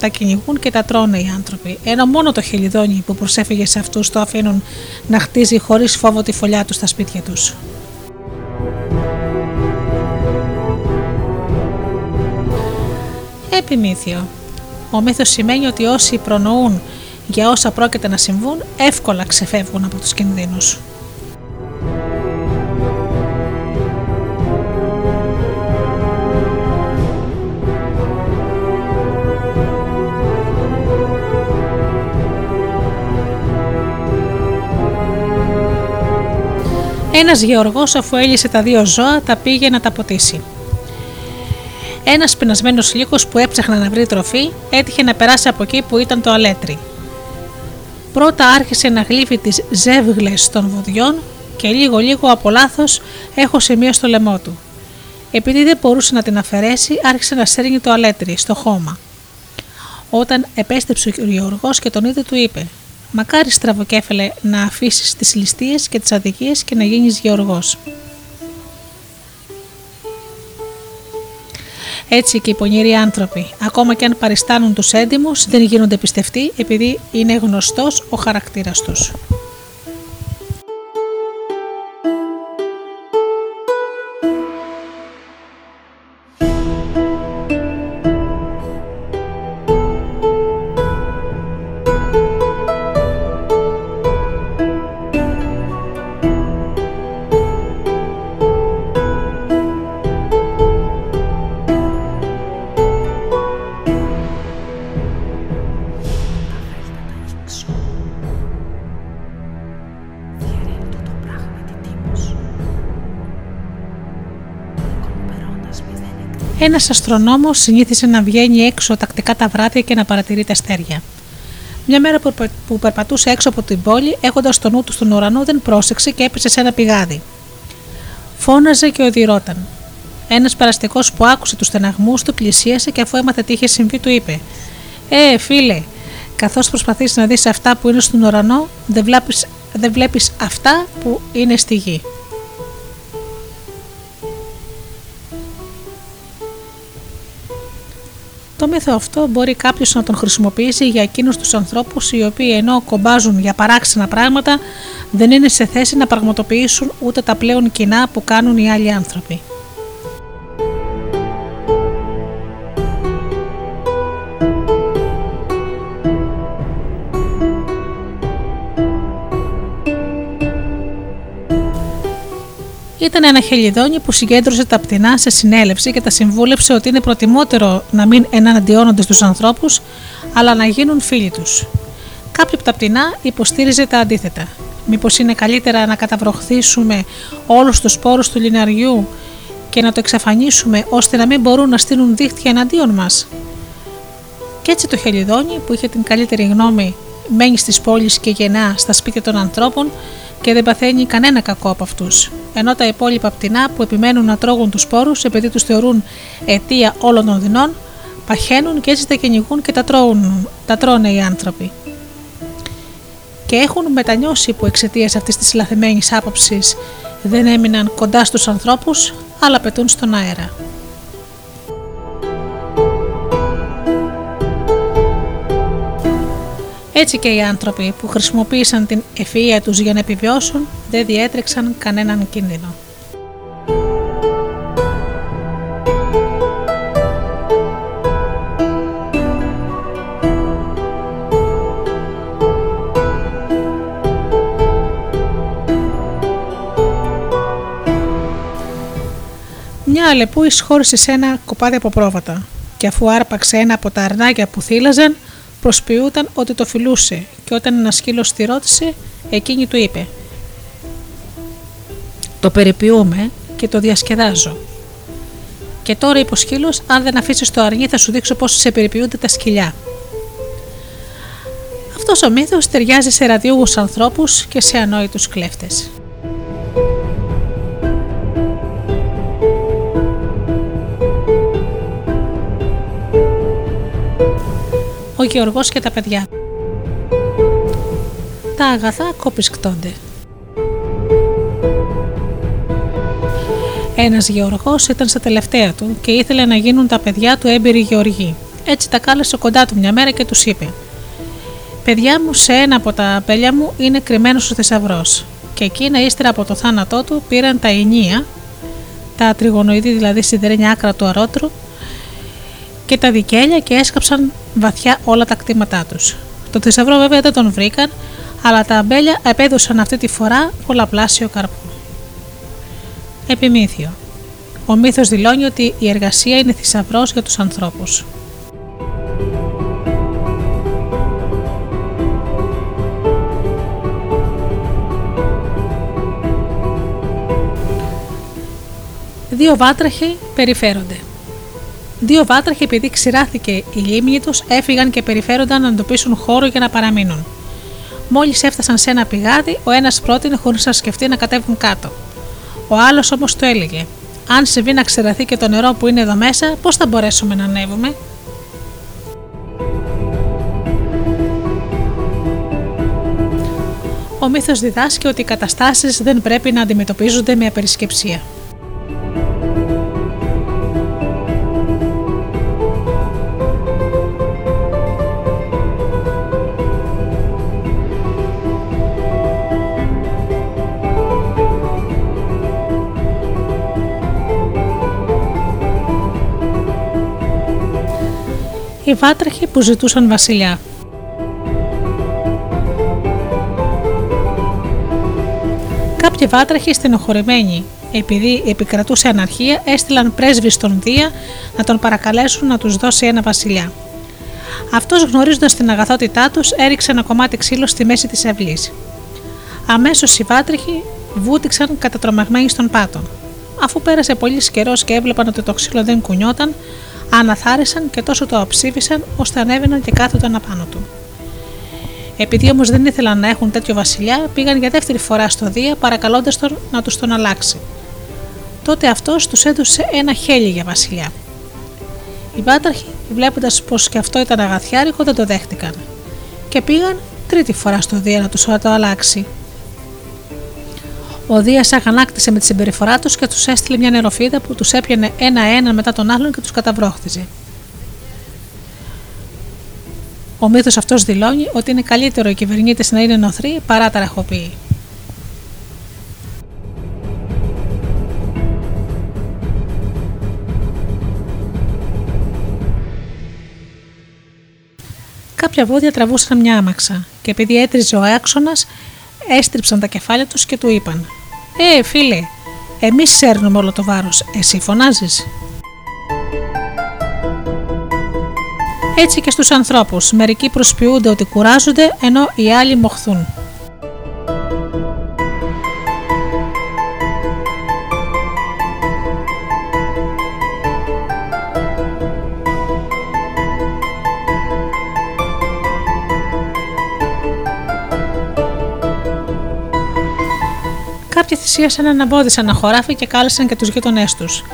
τα κυνηγούν και τα τρώνε οι άνθρωποι, ενώ μόνο το χελιδόνι που προσέφυγε σε αυτούς το αφήνουν να χτίζει χωρίς φόβο τη φωλιά τους στα σπίτια τους. Επιμήθειο ο μύθος σημαίνει ότι όσοι προνοούν για όσα πρόκειται να συμβούν, εύκολα ξεφεύγουν από τους κινδύνους. Ένας γεωργός αφού έλυσε τα δύο ζώα τα πήγε να τα ποτίσει. Ένας πεινασμένο λύκος που έψαχνε να βρει τροφή έτυχε να περάσει από εκεί που ήταν το αλέτρι. Πρώτα άρχισε να γλύφει τις ζεύγλες των βοδιών και λίγο λίγο από λάθος έχωσε μία στο λαιμό του. Επειδή δεν μπορούσε να την αφαιρέσει, άρχισε να σέρνει το αλέτρι στο χώμα. Όταν επέστρεψε ο Γεωργός και τον είδε, του είπε: Μακάρι στραβοκέφαλε να αφήσεις τις ληστείες και τις αδικίες και να γίνεις Γεωργός. Έτσι και οι πονηροί άνθρωποι, ακόμα και αν παριστάνουν τους έντιμους, δεν γίνονται πιστευτοί επειδή είναι γνωστός ο χαρακτήρας τους. Ένας αστρονόμος συνήθισε να βγαίνει έξω τακτικά τα βράδια και να παρατηρεί τα αστέρια. Μια μέρα που περπατούσε έξω από την πόλη, έχοντας το νου του στον ουρανό, δεν πρόσεξε και έπεσε σε ένα πηγάδι. Φώναζε και οδηρώταν. Ένας περαστικό που άκουσε τους στεναγμούς του πλησίασε και αφού έμαθε τι είχε συμβεί, του είπε: Ε, φίλε, καθώς προσπαθείς να δεις αυτά που είναι στον ουρανό, δεν βλέπεις αυτά που είναι στη γη. Το μύθο αυτό μπορεί κάποιος να τον χρησιμοποιήσει για εκείνους τους ανθρώπους οι οποίοι ενώ κομπάζουν για παράξενα πράγματα δεν είναι σε θέση να πραγματοποιήσουν ούτε τα πλέον κοινά που κάνουν οι άλλοι άνθρωποι. Ήταν ένα χελιδόνι που συγκέντρωσε τα πτηνά σε συνέλευση και τα συμβούλεψε ότι είναι προτιμότερο να μην εναντιώνονται στους ανθρώπους, αλλά να γίνουν φίλοι τους. Κάποιο από τα πτηνά υποστήριζε τα αντίθετα. Μήπως είναι καλύτερα να καταβροχθήσουμε όλους τους σπόρους του λιναριού και να το εξαφανίσουμε ώστε να μην μπορούν να στείλουν δίχτυα εναντίον μας; Κι έτσι το χελιδόνι που είχε την καλύτερη γνώμη μένει στις πόλεις και γεννά στα σπίτια των ανθρώπων και δεν παθαίνει κανένα κακό από αυτούς. Ενώ τα υπόλοιπα πτηνά που επιμένουν να τρώγουν τους σπόρους επειδή τους θεωρούν αιτία όλων των δεινών, παχαίνουν και έτσι τα κυνηγούν και τα, τρώουν, τα τρώνε οι άνθρωποι. Και έχουν μετανιώσει που εξαιτίας αυτής της λαθεμένης άποψης δεν έμειναν κοντά στους ανθρώπους, αλλά πετούν στον αέρα. Έτσι και οι άνθρωποι που χρησιμοποίησαν την ευφυΐα τους για να επιβιώσουν δεν διέτρεξαν κανέναν κίνδυνο. Μια αλεπού εισχώρησε σε ένα κοπάδι από πρόβατα και αφού άρπαξε ένα από τα αρνάκια που θύλαζαν προσποιούταν ότι το φιλούσε και όταν ένα σκύλος τη ρώτησε, εκείνη του είπε «Το περιποιούμε και το διασκεδάζω». Και τώρα είπε ο σκύλος: Αν δεν αφήσεις το αρνί, θα σου δείξω πώς σε περιποιούνται τα σκυλιά. Αυτός ο μύθος ταιριάζει σε ραδιούγους ανθρώπους και σε ανόητους κλέφτες. Ο Γεωργός και τα παιδιά. Τα αγαθά κοπισκτώνται. Ένας γεωργός ήταν στα τελευταία του και ήθελε να γίνουν τα παιδιά του έμπειροι γεωργοί. Έτσι τα κάλεσε κοντά του μια μέρα και τους είπε «Παιδιά μου, σε ένα από τα απέλια μου είναι κρυμμένος ο θησαυρός. Και εκείνα ύστερα από το θάνατό του πήραν τα ενία, τα τριγωνοειδή δηλαδή σιδερένια άκρα του αρώτρου και τα δικέλια και έσκαψαν βαθιά όλα τα κτήματά τους. Το θησαυρό βέβαια δεν τον βρήκαν, αλλά τα αμπέλια επέδωσαν αυτή τη φορά πολλαπλάσιο καρπό. Επιμήθειο. Ο μύθος δηλώνει ότι η εργασία είναι θησαυρός για τους ανθρώπους. Δύο βάτραχοι περιφέρονται. Δύο βάτραχοι, επειδή ξηράθηκε η λίμνη τους, έφυγαν και περιφέρονταν να εντοπίσουν χώρο για να παραμείνουν. Μόλις έφτασαν σε ένα πηγάδι, ο ένας πρότεινε χωρίς να σκεφτεί να κατέβουν κάτω. Ο άλλος όμως το έλεγε: Αν συμβεί να ξηραθεί και το νερό που είναι εδώ μέσα, πώς θα μπορέσουμε να ανέβουμε; Ο μύθος διδάσκει ότι οι καταστάσεις δεν πρέπει να αντιμετωπίζονται με απερισκεψία. Οι βάτραχοι που ζητούσαν βασιλιά. Κάποιοι βάτραχοι στενοχωρημένοι, επειδή επικρατούσε αναρχία, έστειλαν πρέσβη στον Δία να τον παρακαλέσουν να τους δώσει ένα βασιλιά. Αυτός γνωρίζοντας την αγαθότητά τους, έριξε ένα κομμάτι ξύλο στη μέση της αυλής. Αμέσως οι βάτραχοι βούτυξαν κατατρομαγμένοι στον πάτο. Αφού πέρασε πολύς καιρός και έβλεπαν ότι το ξύλο δεν κουνιόταν, αναθάρισαν και τόσο το αψήφισαν ώστε ανέβαιναν και κάθονταν απάνω του. Επειδή όμως δεν ήθελαν να έχουν τέτοιο βασιλιά, πήγαν για δεύτερη φορά στο Δία παρακαλώντας τον να τους τον αλλάξει. Τότε αυτός τους έδωσε ένα χέλι για βασιλιά. Οι βάτραχοι, βλέποντας πως και αυτό ήταν αγαθιάρικο, δεν το δέχτηκαν και πήγαν τρίτη φορά στο Δία να τους το αλλάξει. Ο Δίας αγανάκτησε με τη συμπεριφορά τους και τους έστειλε μια νεροφίδα που τους έπιανε ένα-ένα μετά τον άλλον και τους καταβρόχτιζε. Ο μύθος αυτός δηλώνει ότι είναι καλύτερο οι κυβερνήτες να είναι νοθροί παρά ταραχοποιοί. Κάποια βόδια τραβούσαν μια άμαξα και επειδή έτριζε ο άξονας, έστριψαν τα κεφάλια τους και του είπαν «Ε, φίλε, Εμείς σέρνουμε όλο το βάρος. Εσύ φωνάζεις; Έτσι και στους ανθρώπους. Μερικοί προσποιούνται ότι κουράζονται ενώ οι άλλοι μοχθούν. Κάποιοι θυσίασαν ένα μπόδι σε ένα χωράφι και κάλεσαν και τους γείτονές τους.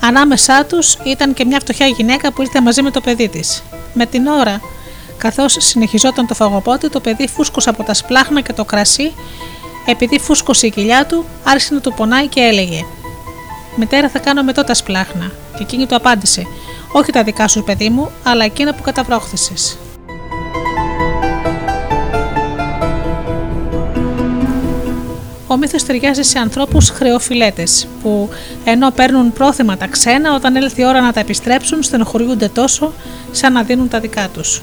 Ανάμεσά τους ήταν και μια φτωχιά γυναίκα που ήρθε μαζί με το παιδί της. Με την ώρα, καθώς συνεχιζόταν το φαγοπότη, το παιδί φούσκωσε από τα σπλάχνα και το κρασί, επειδή φούσκωσε η κοιλιά του, άρχισε να του πονάει και έλεγε: Μητέρα, θα κάνω μετά τα σπλάχνα. Και εκείνη του απάντησε: Όχι τα δικά σου, παιδί μου, αλλά εκείνα που καταβρόχθησες. Ο μύθο ταιριάζει σε ανθρώπους χρεοφιλέτε, που ενώ παίρνουν πρόθυμα τα ξένα, όταν έλθει η ώρα να τα επιστρέψουν, στενοχωριούνται τόσο σαν να δίνουν τα δικά τους.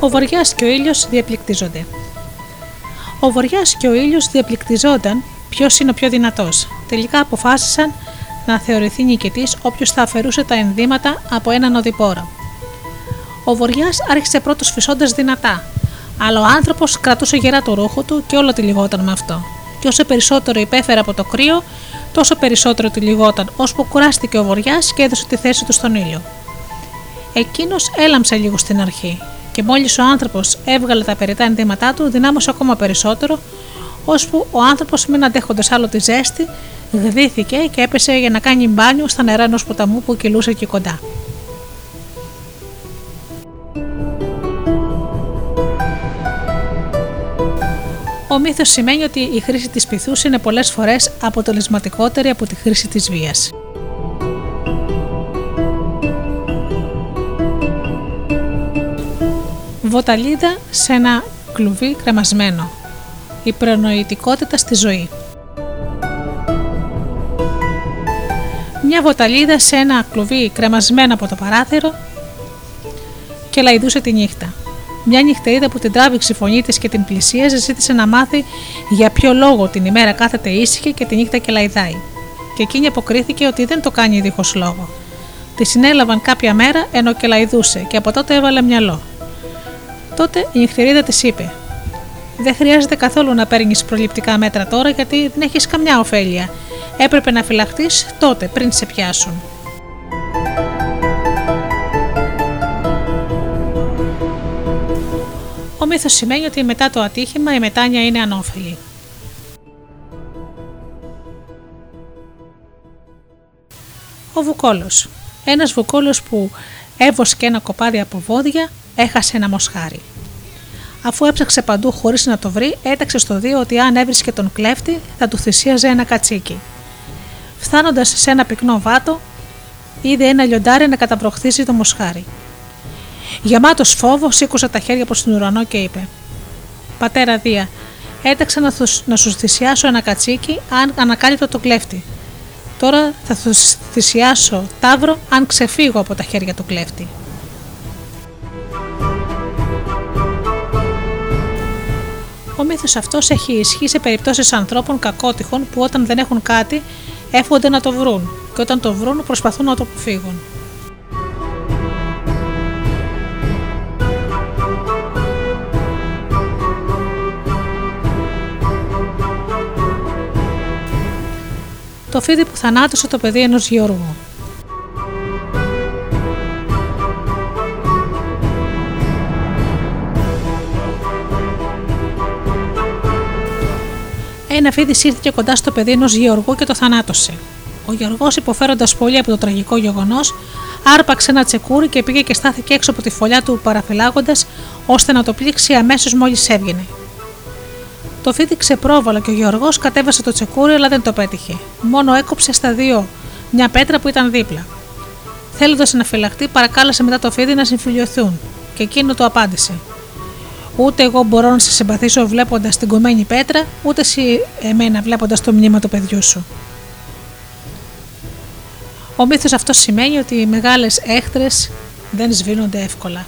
Ο βοριάς και ο ήλιος διαπληκτίζονται. Ο Βοριάς και ο ήλιος διαπληκτιζόταν ποιος είναι ο πιο δυνατός. Τελικά αποφάσισαν να θεωρηθεί νικητής όποιος θα αφαιρούσε τα ενδύματα από έναν οδηπόρο. Ο Βοριάς άρχισε πρώτος φυσώντας δυνατά, αλλά ο άνθρωπος κρατούσε γερά το ρούχο του και όλο τυλιγόταν με αυτό. Και όσο περισσότερο υπέφερε από το κρύο, τόσο περισσότερο τυλιγόταν, ώσπου κουράστηκε ο Βοριάς και έδωσε τη θέση του στον ήλιο. Εκείνος έλαμψε λίγο στην αρχή, και μόλις ο άνθρωπος έβγαλε τα περιτά ενδύματά του, δυνάμωσε ακόμα περισσότερο, ώσπου ο άνθρωπος, μην αντέχοντας άλλο τη ζέστη, γδύθηκε και έπεσε για να κάνει μπάνιο στα νερά ενός ποταμού που κυλούσε εκεί κοντά. Ο μύθος σημαίνει ότι η χρήση της πυθούς είναι πολλές φορές αποτελεσματικότερη από τη χρήση της βίας. Βοταλίδα σε ένα κλουβί κρεμασμένο. Η προνοητικότητα στη ζωή. Μια βοταλίδα σε ένα κλουβί κρεμασμένο από το παράθυρο και λαϊδούσε τη νύχτα. Μια νυχτερίδα που την τράβηξε η φωνή της και την πλησίαζε ζήτησε να μάθει για ποιο λόγο την ημέρα κάθεται ήσυχη και τη νύχτα και λαϊδάει. Και εκείνη αποκρίθηκε ότι δεν το κάνει δίχως λόγο. Τη συνέλαβαν κάποια μέρα ενώ και λαϊδούσε και από τότε έβαλε μυαλό. Τότε η νυχτερίδα της είπε: Δεν χρειάζεται καθόλου να παίρνεις προληπτικά μέτρα τώρα γιατί δεν έχεις καμιά ωφέλεια. Έπρεπε να φυλαχτείς τότε πριν σε πιάσουν. Ο μύθος σημαίνει ότι μετά το ατύχημα η μετάνοια είναι ανώφελη. Ο Βουκόλος. Ένας Βουκόλος που έβοσκε ένα κοπάδι από βόδια έχασε ένα μοσχάρι. Αφού έψαξε παντού χωρίς να το βρει, έταξε στο δύο ότι αν έβρισκε τον κλέφτη θα του θυσίαζε ένα κατσίκι. Φτάνοντας σε ένα πυκνό βάτο, είδε ένα λιοντάρι να καταβροχθίζει το μοσχάρι. Γεμάτος φόβο, σήκωσε τα χέρια προς τον ουρανό και είπε: Πατέρα Δία, έταξα να, να σου θυσιάσω ένα κατσίκι αν ανακάλυπτω τον κλέφτη. Τώρα θα σου θυσιάσω τάβρο αν ξεφύγω από τα χέρια του κλέφτη. Ο μύθος αυτός έχει ισχύ σε περιπτώσεις ανθρώπων κακότυχων που όταν δεν έχουν κάτι εύχονται να το βρουν και όταν το βρουν προσπαθούν να το αποφύγουν. Το φίδι που θανάτωσε το παιδί ενός Γεωργού. Ένα φίδι σύρθηκε κοντά στο παιδί ενός Γεωργού και το θανάτωσε. Ο Γεωργός, υποφέροντας πολύ από το τραγικό γεγονός, άρπαξε ένα τσεκούρι και πήγε και στάθηκε έξω από τη φωλιά του παραφυλάγοντας ώστε να το πλήξει αμέσως μόλις έβγαινε. Το φίδι ξεπρόβαλε και ο Γεωργός κατέβασε το τσεκούρι, αλλά δεν το πέτυχε. Μόνο έκοψε στα δύο μια πέτρα που ήταν δίπλα. Θέλοντας να φυλαχτεί, παρακάλεσε μετά το φίδι να συμφιλειωθούν και εκείνο του απάντησε: Ούτε εγώ μπορώ να σε συμπαθήσω βλέποντας την κομμένη πέτρα, ούτε εσύ εμένα βλέποντας το μνήμα του παιδιού σου. Ο μύθος αυτός σημαίνει ότι οι μεγάλες έχτρες δεν σβήνονται εύκολα.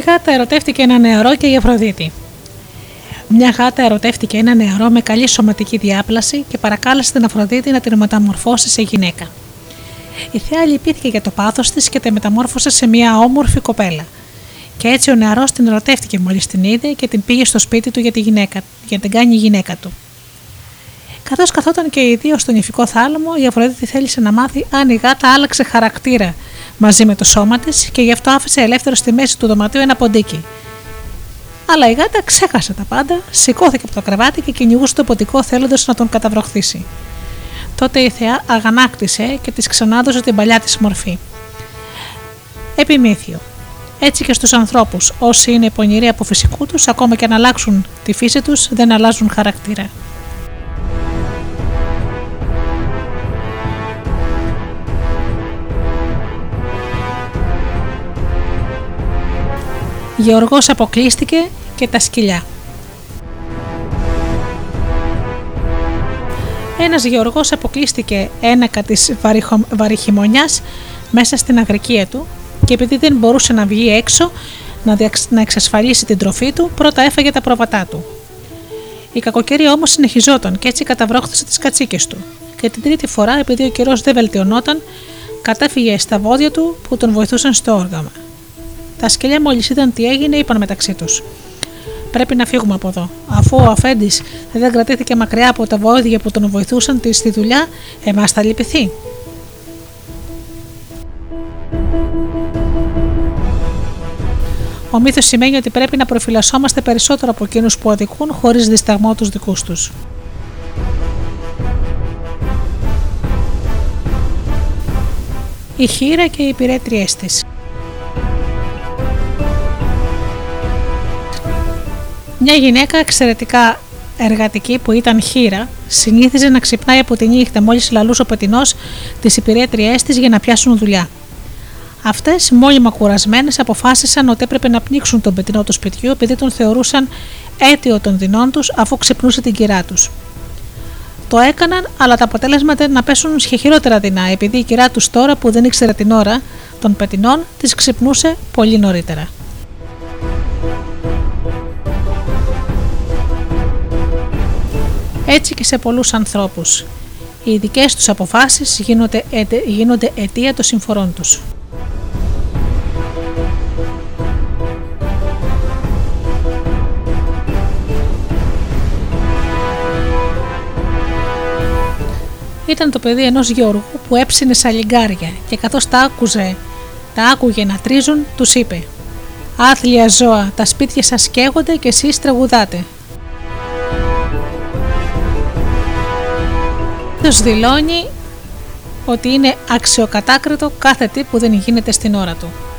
Η γάτα ερωτεύτηκε ένα νεαρό και η Αφροδίτη. Μια γάτα ερωτεύτηκε ένα νεαρό με καλή σωματική διάπλαση και παρακάλεσε την Αφροδίτη να την μεταμορφώσει σε γυναίκα. Η θεά λυπήθηκε για το πάθος της και τα μεταμόρφωσε σε μια όμορφη κοπέλα. Και έτσι ο νεαρός την ερωτεύτηκε μόλις την είδε και την πήγε στο σπίτι του για, τη γυναίκα, για την κάνει γυναίκα του. Καθώς καθόταν και οι δύο στον ηφικό θάλαμο, η Αφροδίτη θέλησε να μάθει αν η γάτα άλλαξε χαρακτήρα μαζί με το σώμα της και γι' αυτό άφησε ελεύθερο στη μέση του δωματίου ένα ποντίκι. Αλλά η γάτα ξέχασε τα πάντα, σηκώθηκε από το κρεβάτι και κυνηγούσε το ποτικό θέλοντας να τον καταβροχθήσει. Τότε η θεά αγανάκτησε και της ξανάδωσε την παλιά της μορφή. Επιμήθειο. Έτσι και στους ανθρώπους, όσοι είναι πονηροί από φυσικού τους, ακόμα και αν αλλάξουν τη φύση τους, δεν αλλάζουν χαρακτήρα. Γεωργός αποκλείστηκε και τα σκυλιά. Ένας γεωργός αποκλείστηκε ένακα της βαριχημονιάς μέσα στην αγρικία του και επειδή δεν μπορούσε να βγει έξω να εξασφαλίσει την τροφή του, πρώτα έφαγε τα πρόβατά του. Η κακοκαιρία όμως συνεχιζόταν και έτσι καταβρόχθησε τις κατσίκες του. Και την τρίτη φορά, επειδή ο καιρός δεν βελτιωνόταν, κατέφυγε στα βόδια του που τον βοηθούσαν στο όργαμα. Τα σκυλιά μόλις είδαν τι έγινε, είπαν μεταξύ τους: Πρέπει να φύγουμε από εδώ. Αφού ο Αφέντης δεν κρατήθηκε μακριά από τα βόδια που τον βοηθούσαν στη δουλειά, εμάς θα λυπηθεί. Ο μύθος σημαίνει ότι πρέπει να προφυλασσόμαστε περισσότερο από εκείνους που αδικούν χωρίς δισταγμό τους δικούς τους. Η χείρα και οι υπηρέτριές της Μια γυναίκα εξαιρετικά εργατική που ήταν χείρα, συνήθιζε να ξυπνάει από τη νύχτα μόλις λαλούσε ο πετεινός τις υπηρέτριές της για να πιάσουν δουλειά. Αυτές, μόλιμα κουρασμένες, αποφάσισαν ότι έπρεπε να πνίξουν τον πετεινό του σπιτιού επειδή τον θεωρούσαν αίτιο των δεινών τους αφού ξυπνούσε την κυρά τους. Το έκαναν, αλλά τα αποτέλεσμα ήταν να πέσουν σε χειρότερα δεινά, επειδή η κυρά τους τώρα που δεν ήξερε την ώρα των πετεινών τη ξυπνούσε πολύ νωρίτερα. Έτσι και σε πολλούς ανθρώπους. Οι δικές τους αποφάσεις γίνονται, γίνονται αιτία των συμφορών τους. Ήταν το παιδί ενός γεωργού που έψινε σαλιγκάρια και καθώς τα άκουζε, τα άκουγε να τρίζουν, τους είπε «Άθλια ζώα, τα σπίτια σας καίγονται και εσείς τραγουδάτε. Τους δηλώνει ότι είναι αξιοκατάκριτο κάθε τι που δεν γίνεται στην ώρα του.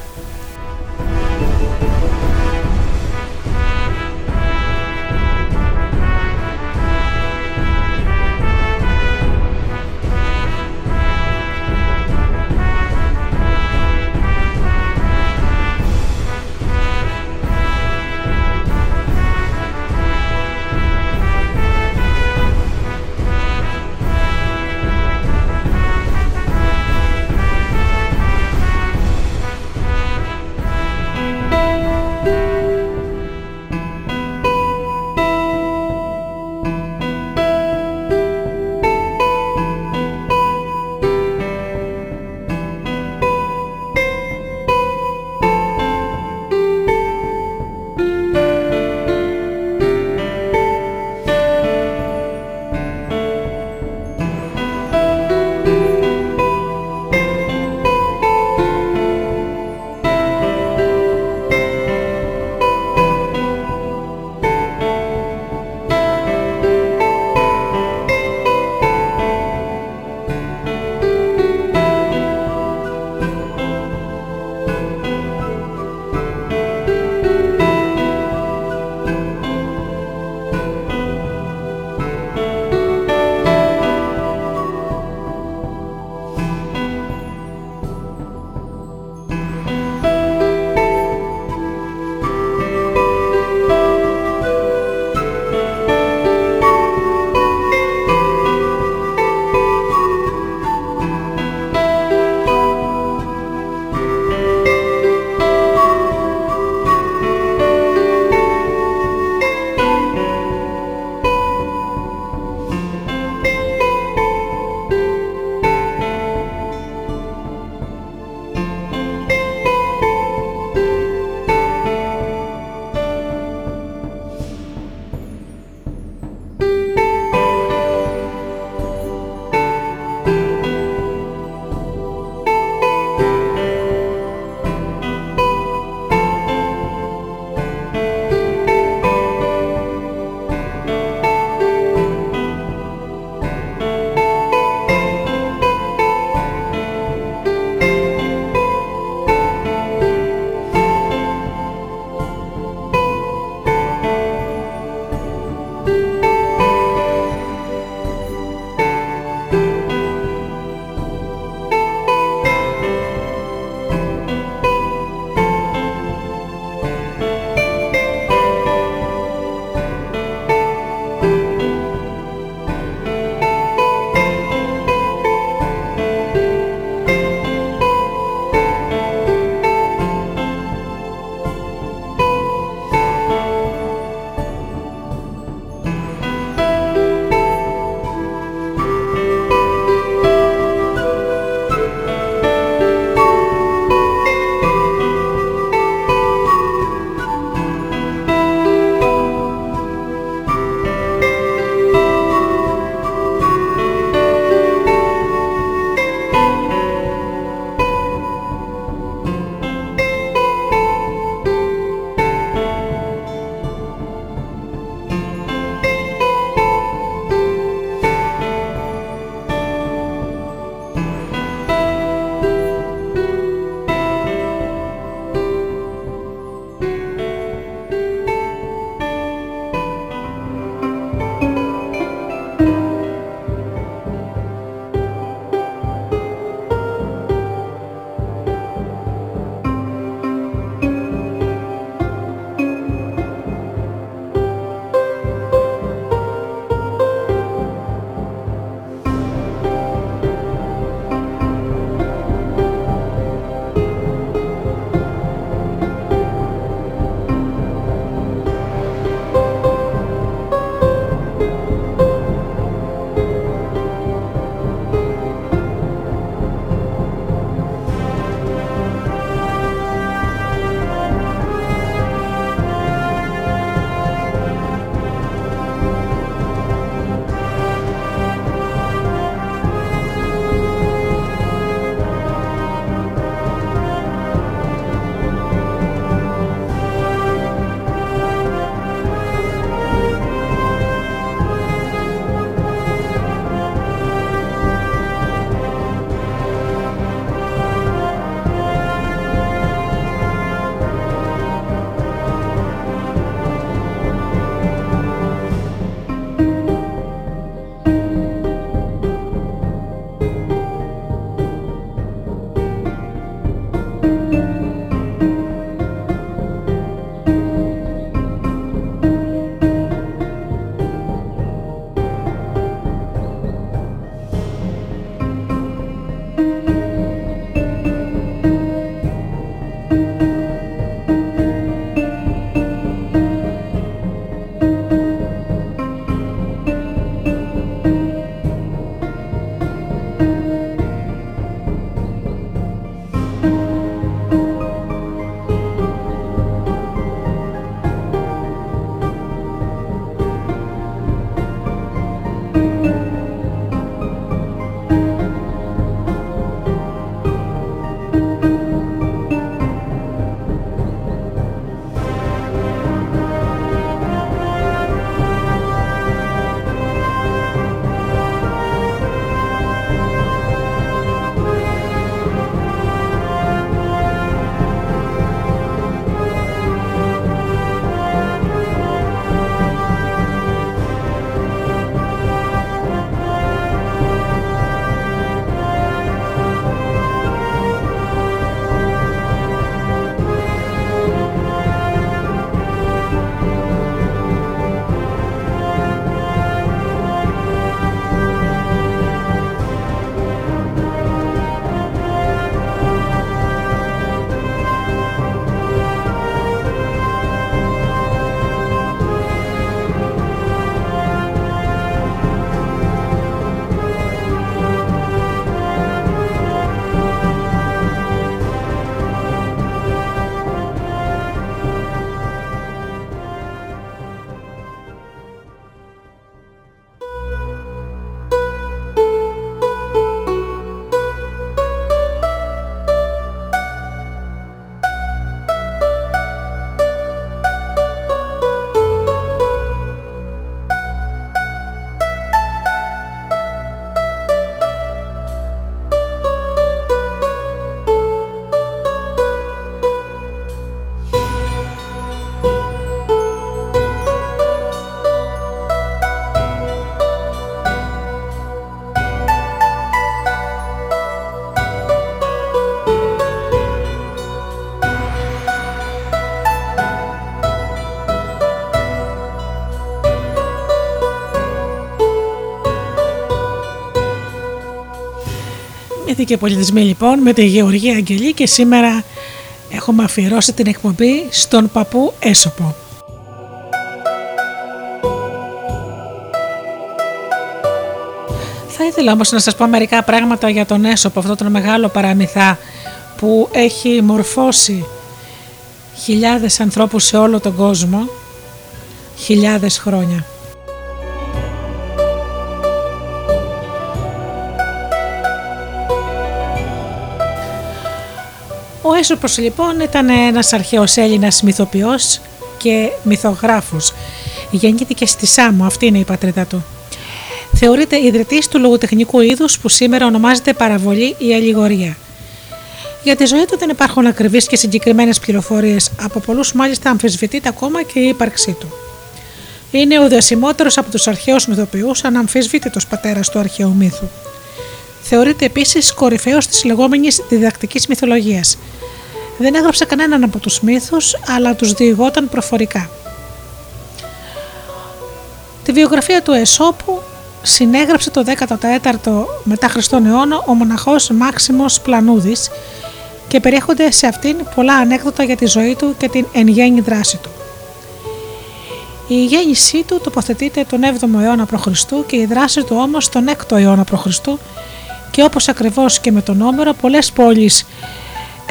Γεννήθηκε πολιτισμή λοιπόν με τη Γεωργία Αγγελή και σήμερα έχουμε αφιερώσει την εκπομπή στον παππού Έσοπο. Θα ήθελα όμως να σας πω μερικά πράγματα για τον Έσοπο, αυτό τον μεγάλο παραμυθά που έχει μορφώσει χιλιάδες ανθρώπους σε όλο τον κόσμο χιλιάδες χρόνια. Ο Έσωπος λοιπόν ήταν ένας αρχαίος Έλληνας μυθοποιός και μυθογράφος. Γεννήθηκε στη Σάμο, αυτή είναι η πατρίδα του. Θεωρείται ιδρυτής του λογοτεχνικού είδους που σήμερα ονομάζεται παραβολή ή αλληγορία. Για τη ζωή του δεν υπάρχουν ακριβείς και συγκεκριμένες πληροφορίες, από πολλούς μάλιστα αμφισβητείται ακόμα και η ύπαρξή του. Είναι ο διασημότερος από τους αρχαίους μυθοποιούς, αναμφισβήτητος πατέρας του αρχαίου μύθου. Θεωρείται επίσης κορυφαίος της λεγόμενης διδακτικής μυθολογίας. Δεν έγραψε κανέναν από τους μύθους, αλλά τους διηγόταν προφορικά. Τη βιογραφία του Εσώπου συνέγραψε το 14ο μετά Χριστόν αιώνα ο μοναχός Μάξιμος Πλανούδης και περιέχονται σε αυτήν πολλά ανέκδοτα για τη ζωή του και την εν γέννη δράση του. Η γέννησή του τοποθετείται τον 7ο αιώνα π.Χ. και η δράση του όμως τον 6ο αιώνα π.Χ. και όπως ακριβώς και με τον Όμερο πολλές πόλεις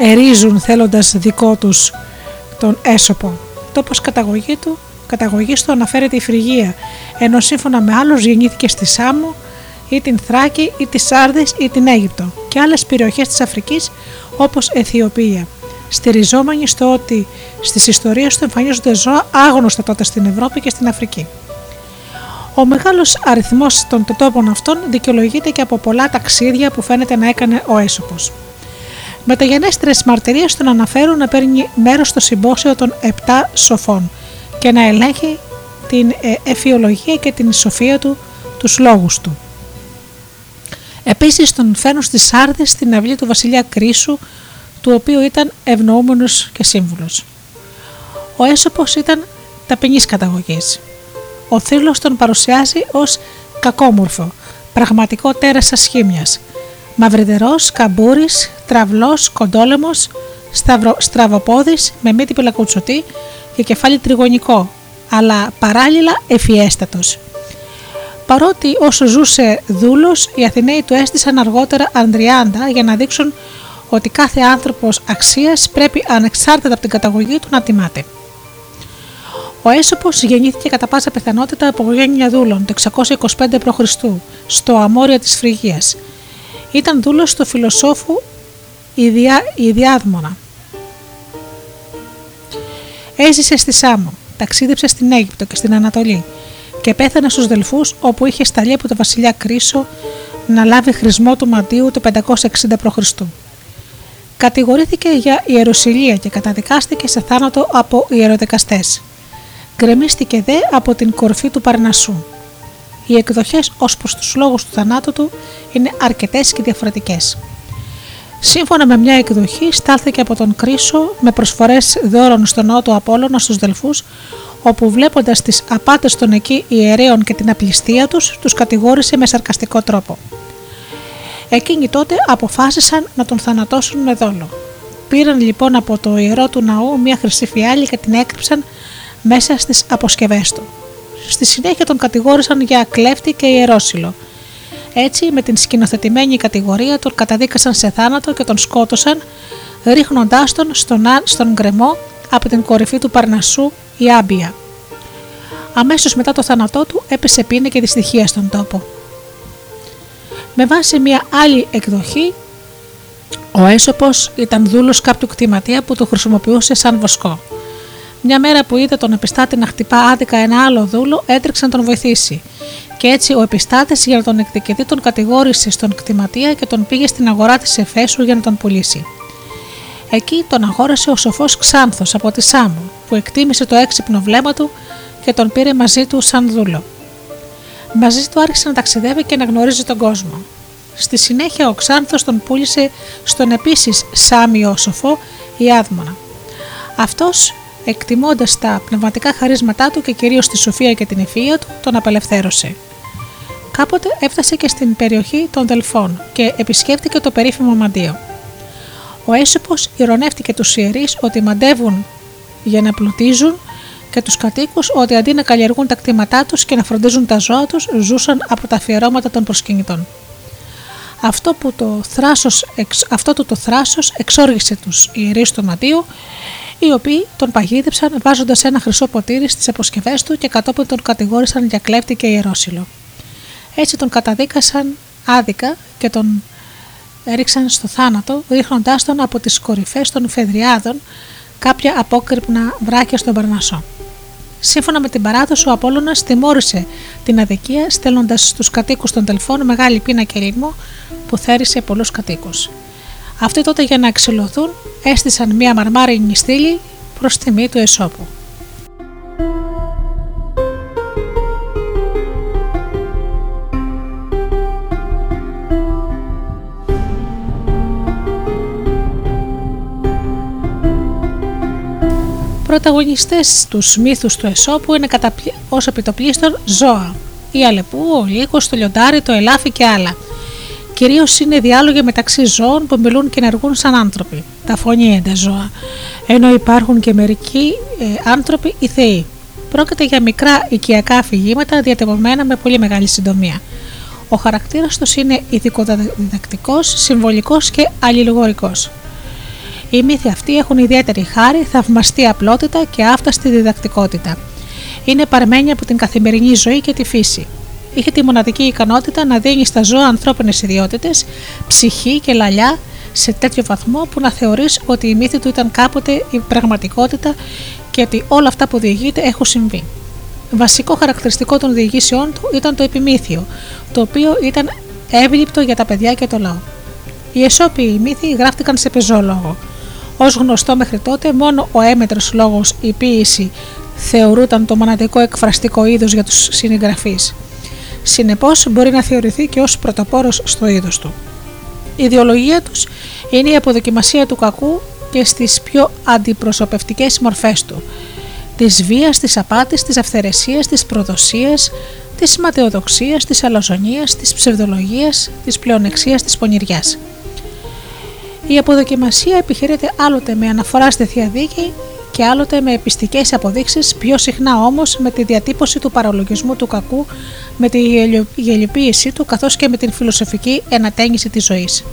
ερίζουν θέλοντας δικό τους τον έσωπο. Τόπος καταγωγή του, καταγωγής του αναφέρεται η Φρυγία, ενώ σύμφωνα με άλλους γεννήθηκε στη Σάμο ή την Θράκη ή τη Σάρδης ή την Αίγυπτο και άλλες περιοχές της Αφρικής όπως Αιθιοπία στηριζόμενοι στο ότι στις ιστορίες του εμφανίζονται ζώα άγνωστα τότε στην Ευρώπη και στην Αφρική. Ο μεγάλος αριθμός των τετόπων αυτών δικαιολογείται και από πολλά ταξίδια που φαίνεται να έκανε ο Έσωπος. Μεταγενέστερες μαρτυρίες τον αναφέρουν να παίρνει μέρος στο συμπόσιο των επτά σοφών και να ελέγχει την ε, εφιολογία και την σοφία του, τους λόγους του. Επίσης τον φέρνουν στις Σάρδες στην αυλή του βασιλιά Κρίσου του οποίου ήταν ευνοούμενος και σύμβουλος. Ο Έσωπος ήταν ταπεινής καταγωγής. Ο θρύλος τον παρουσιάζει ως κακόμορφο, πραγματικό τέρας ασχήμιας, μαυριδερός, καμπούρης, τραυλός, κοντόλεμος, σταυρο, στραβοπόδης με μύτη πελακουτσωτή και κεφάλι τριγωνικό, αλλά παράλληλα ευφιέστατος. Παρότι όσο ζούσε δούλος, οι Αθηναίοι του έστησαν αργότερα Ανδριάντα για να δείξουν ότι κάθε άνθρωπος αξίας πρέπει ανεξάρτητα από την καταγωγή του να τιμάται. Ο Έσωπος γεννήθηκε κατά πάσα πιθανότητα από οικογένεια δούλων το 625 π.Χ. στο Αμόρια της Φρυγίας. Ήταν δούλος του φιλοσόφου Ιδιά, Ιδιάδμονα. Έζησε στη Σάμο, ταξίδεψε στην Αίγυπτο και στην Ανατολή και πέθανε στους Δελφούς όπου είχε σταλεί από τον βασιλιά Κρίσο να λάβει χρησμό του μαντίου το 560 π.Χ. Κατηγορήθηκε για ιεροσιλία και καταδικάστηκε σε θάνατο από ιεροδεκαστές. Γκρεμίστηκε δε από την κορφή του Παρνασσού. Οι εκδοχές ως προς τους λόγους του θανάτου του είναι αρκετές και διαφορετικές. Σύμφωνα με μια εκδοχή, στάλθηκε από τον Κρίσο με προσφορές δώρων στον Νότο Απόλλωνα στους Δελφούς, όπου βλέποντας τις απάτες των εκεί ιερέων και την απληστία τους, τους κατηγόρησε με σαρκαστικό τρόπο. Εκείνοι τότε αποφάσισαν να τον θανατώσουν με δόλο. Πήραν λοιπόν από το ιερό του ναού μια χρυσή φιάλη και την έκρυψαν μέσα στις αποσκευές του. Στη συνέχεια τον κατηγόρησαν για κλέφτη και ιερόσιλο. Έτσι με την σκηνοθετημένη κατηγορία τον καταδίκασαν σε θάνατο και τον σκότωσαν ρίχνοντάς τον στον, στον γκρεμό από την κορυφή του Παρνασσού η Άμπια. Αμέσως μετά το θάνατό του έπεσε πίνη και δυστυχία στον τόπο. Με βάση μια άλλη εκδοχή, ο Έσωπος ήταν δούλος κάποιου κτηματία που το χρησιμοποιούσε σαν βοσκό. Μια μέρα που είδε τον επιστάτη να χτυπά άδικα ένα άλλο δούλο, έτρεξε να τον βοηθήσει. Και έτσι ο επιστάτης για να τον εκδικηθεί τον κατηγόρησε στον κτηματία και τον πήγε στην αγορά της Εφέσου για να τον πουλήσει. Εκεί τον αγόρασε ο σοφός Ξάνθος από τη Σάμου, που εκτίμησε το έξυπνο βλέμμα του και τον πήρε μαζί του σαν δούλο. Μαζί του άρχισε να ταξιδεύει και να γνωρίζει τον κόσμο. Στη συνέχεια ο Ξάνθος τον πούλησε στον επίσης Σάμιο σοφό η Άδμονα. Αυτός εκτιμώντας τα πνευματικά χαρίσματά του και κυρίως τη σοφία και την ευφυΐα του, τον απελευθέρωσε. Κάποτε έφτασε και στην περιοχή των Δελφών και επισκέφτηκε το περίφημο μαντίο. Ο Έσωπος ηρωνεύτηκε τους ιερείς ότι μαντεύουν για να πλουτίζουν και τους κατοίκους ότι αντί να καλλιεργούν τα κτήματά τους και να φροντίζουν τα ζώα τους, ζούσαν από τα αφιερώματα των προσκυνητών. Αυτό, που το θράσος, αυτό το, το θράσος εξόργησε τους ιερείς του Μαντίου, οι οποίοι τον παγίδεψαν βάζοντας ένα χρυσό ποτήρι στις αποσκευές του και κατόπιν τον κατηγόρησαν για κλέπτη και ιερόσιλο. Έτσι τον καταδίκασαν άδικα και τον έριξαν στο θάνατο, ρίχνοντάς τον από τις κορυφές των Φεδριάδων κάποια απόκρυπνα βράχια στον Παρνασό. Σύμφωνα με την παράδοση, ο Απόλλωνας τιμώρησε την αδικία στέλνοντας στους κατοίκους των Τελφών μεγάλη πείνα και ρήμο που θέρισε πολλούς κατοίκους. Αυτοί τότε για να εξηλωθούν έστησαν μία μαρμάρινη στήλη προς τιμή του Εσώπου. Πρωταγωνιστές τους μύθους του Εσώπου είναι κατά ως επιτοπλίστων ζώα. Η Αλεπού, ο Λύκος, το Λιοντάρι, το Ελάφι και άλλα. Κυρίως είναι διάλογοι μεταξύ ζώων που μιλούν και ενεργούν σαν άνθρωποι, τα φωνήεντα ζώα, ενώ υπάρχουν και μερικοί ε, άνθρωποι ή θεοί. Πρόκειται για μικρά οικιακά αφηγήματα διατυπωμένα με πολύ μεγάλη συντομία. Ο χαρακτήρας τους είναι ηθικοδιδακτικό, συμβολικός και αλληλογορικό. Οι μύθοι αυτοί έχουν ιδιαίτερη χάρη, θαυμαστή απλότητα και άφταστη διδακτικότητα. Είναι παρμένοι από την καθημερινή ζωή και τη φύση. Είχε τη μοναδική ικανότητα να δίνει στα ζώα ανθρώπινες ιδιότητες, ψυχή και λαλιά σε τέτοιο βαθμό που να θεωρείς ότι η μύθη του ήταν κάποτε η πραγματικότητα και ότι όλα αυτά που διηγείται έχουν συμβεί. Βασικό χαρακτηριστικό των διηγήσεών του ήταν το επιμήθειο, το οποίο ήταν εύληπτο για τα παιδιά και το λαό. Οι εσώπιοι μύθοι γράφτηκαν σε πεζόλογο. Ω γνωστό μέχρι τότε, μόνο ο έμετρος λόγος, η ποίηση, θεωρούταν το μοναδικό εκφραστικό είδος για τους συγγραφείς. Συνεπώς, μπορεί να θεωρηθεί και ως πρωτοπόρος στο είδος του. Η ιδεολογία τους είναι η αποδοκιμασία του κακού και στις πιο αντιπροσωπευτικές μορφές του. Της βίας, της απάτης, της αυθαιρεσίας, της προδοσίας, της ματαιοδοξίας, της αλαζονίας, της ψευδολογίας, της πλεονεξίας, της πονηριάς. Η αποδοκιμασία επιχειρείται άλλοτε με αναφορά στη Θεία Δίκη και άλλοτε με επιστικές αποδείξεις, πιο συχνά όμως με τη διατύπωση του παραλογισμού του κακού, με τη γελιοποίησή του καθώς και με την φιλοσοφική ενατένιση της ζωής.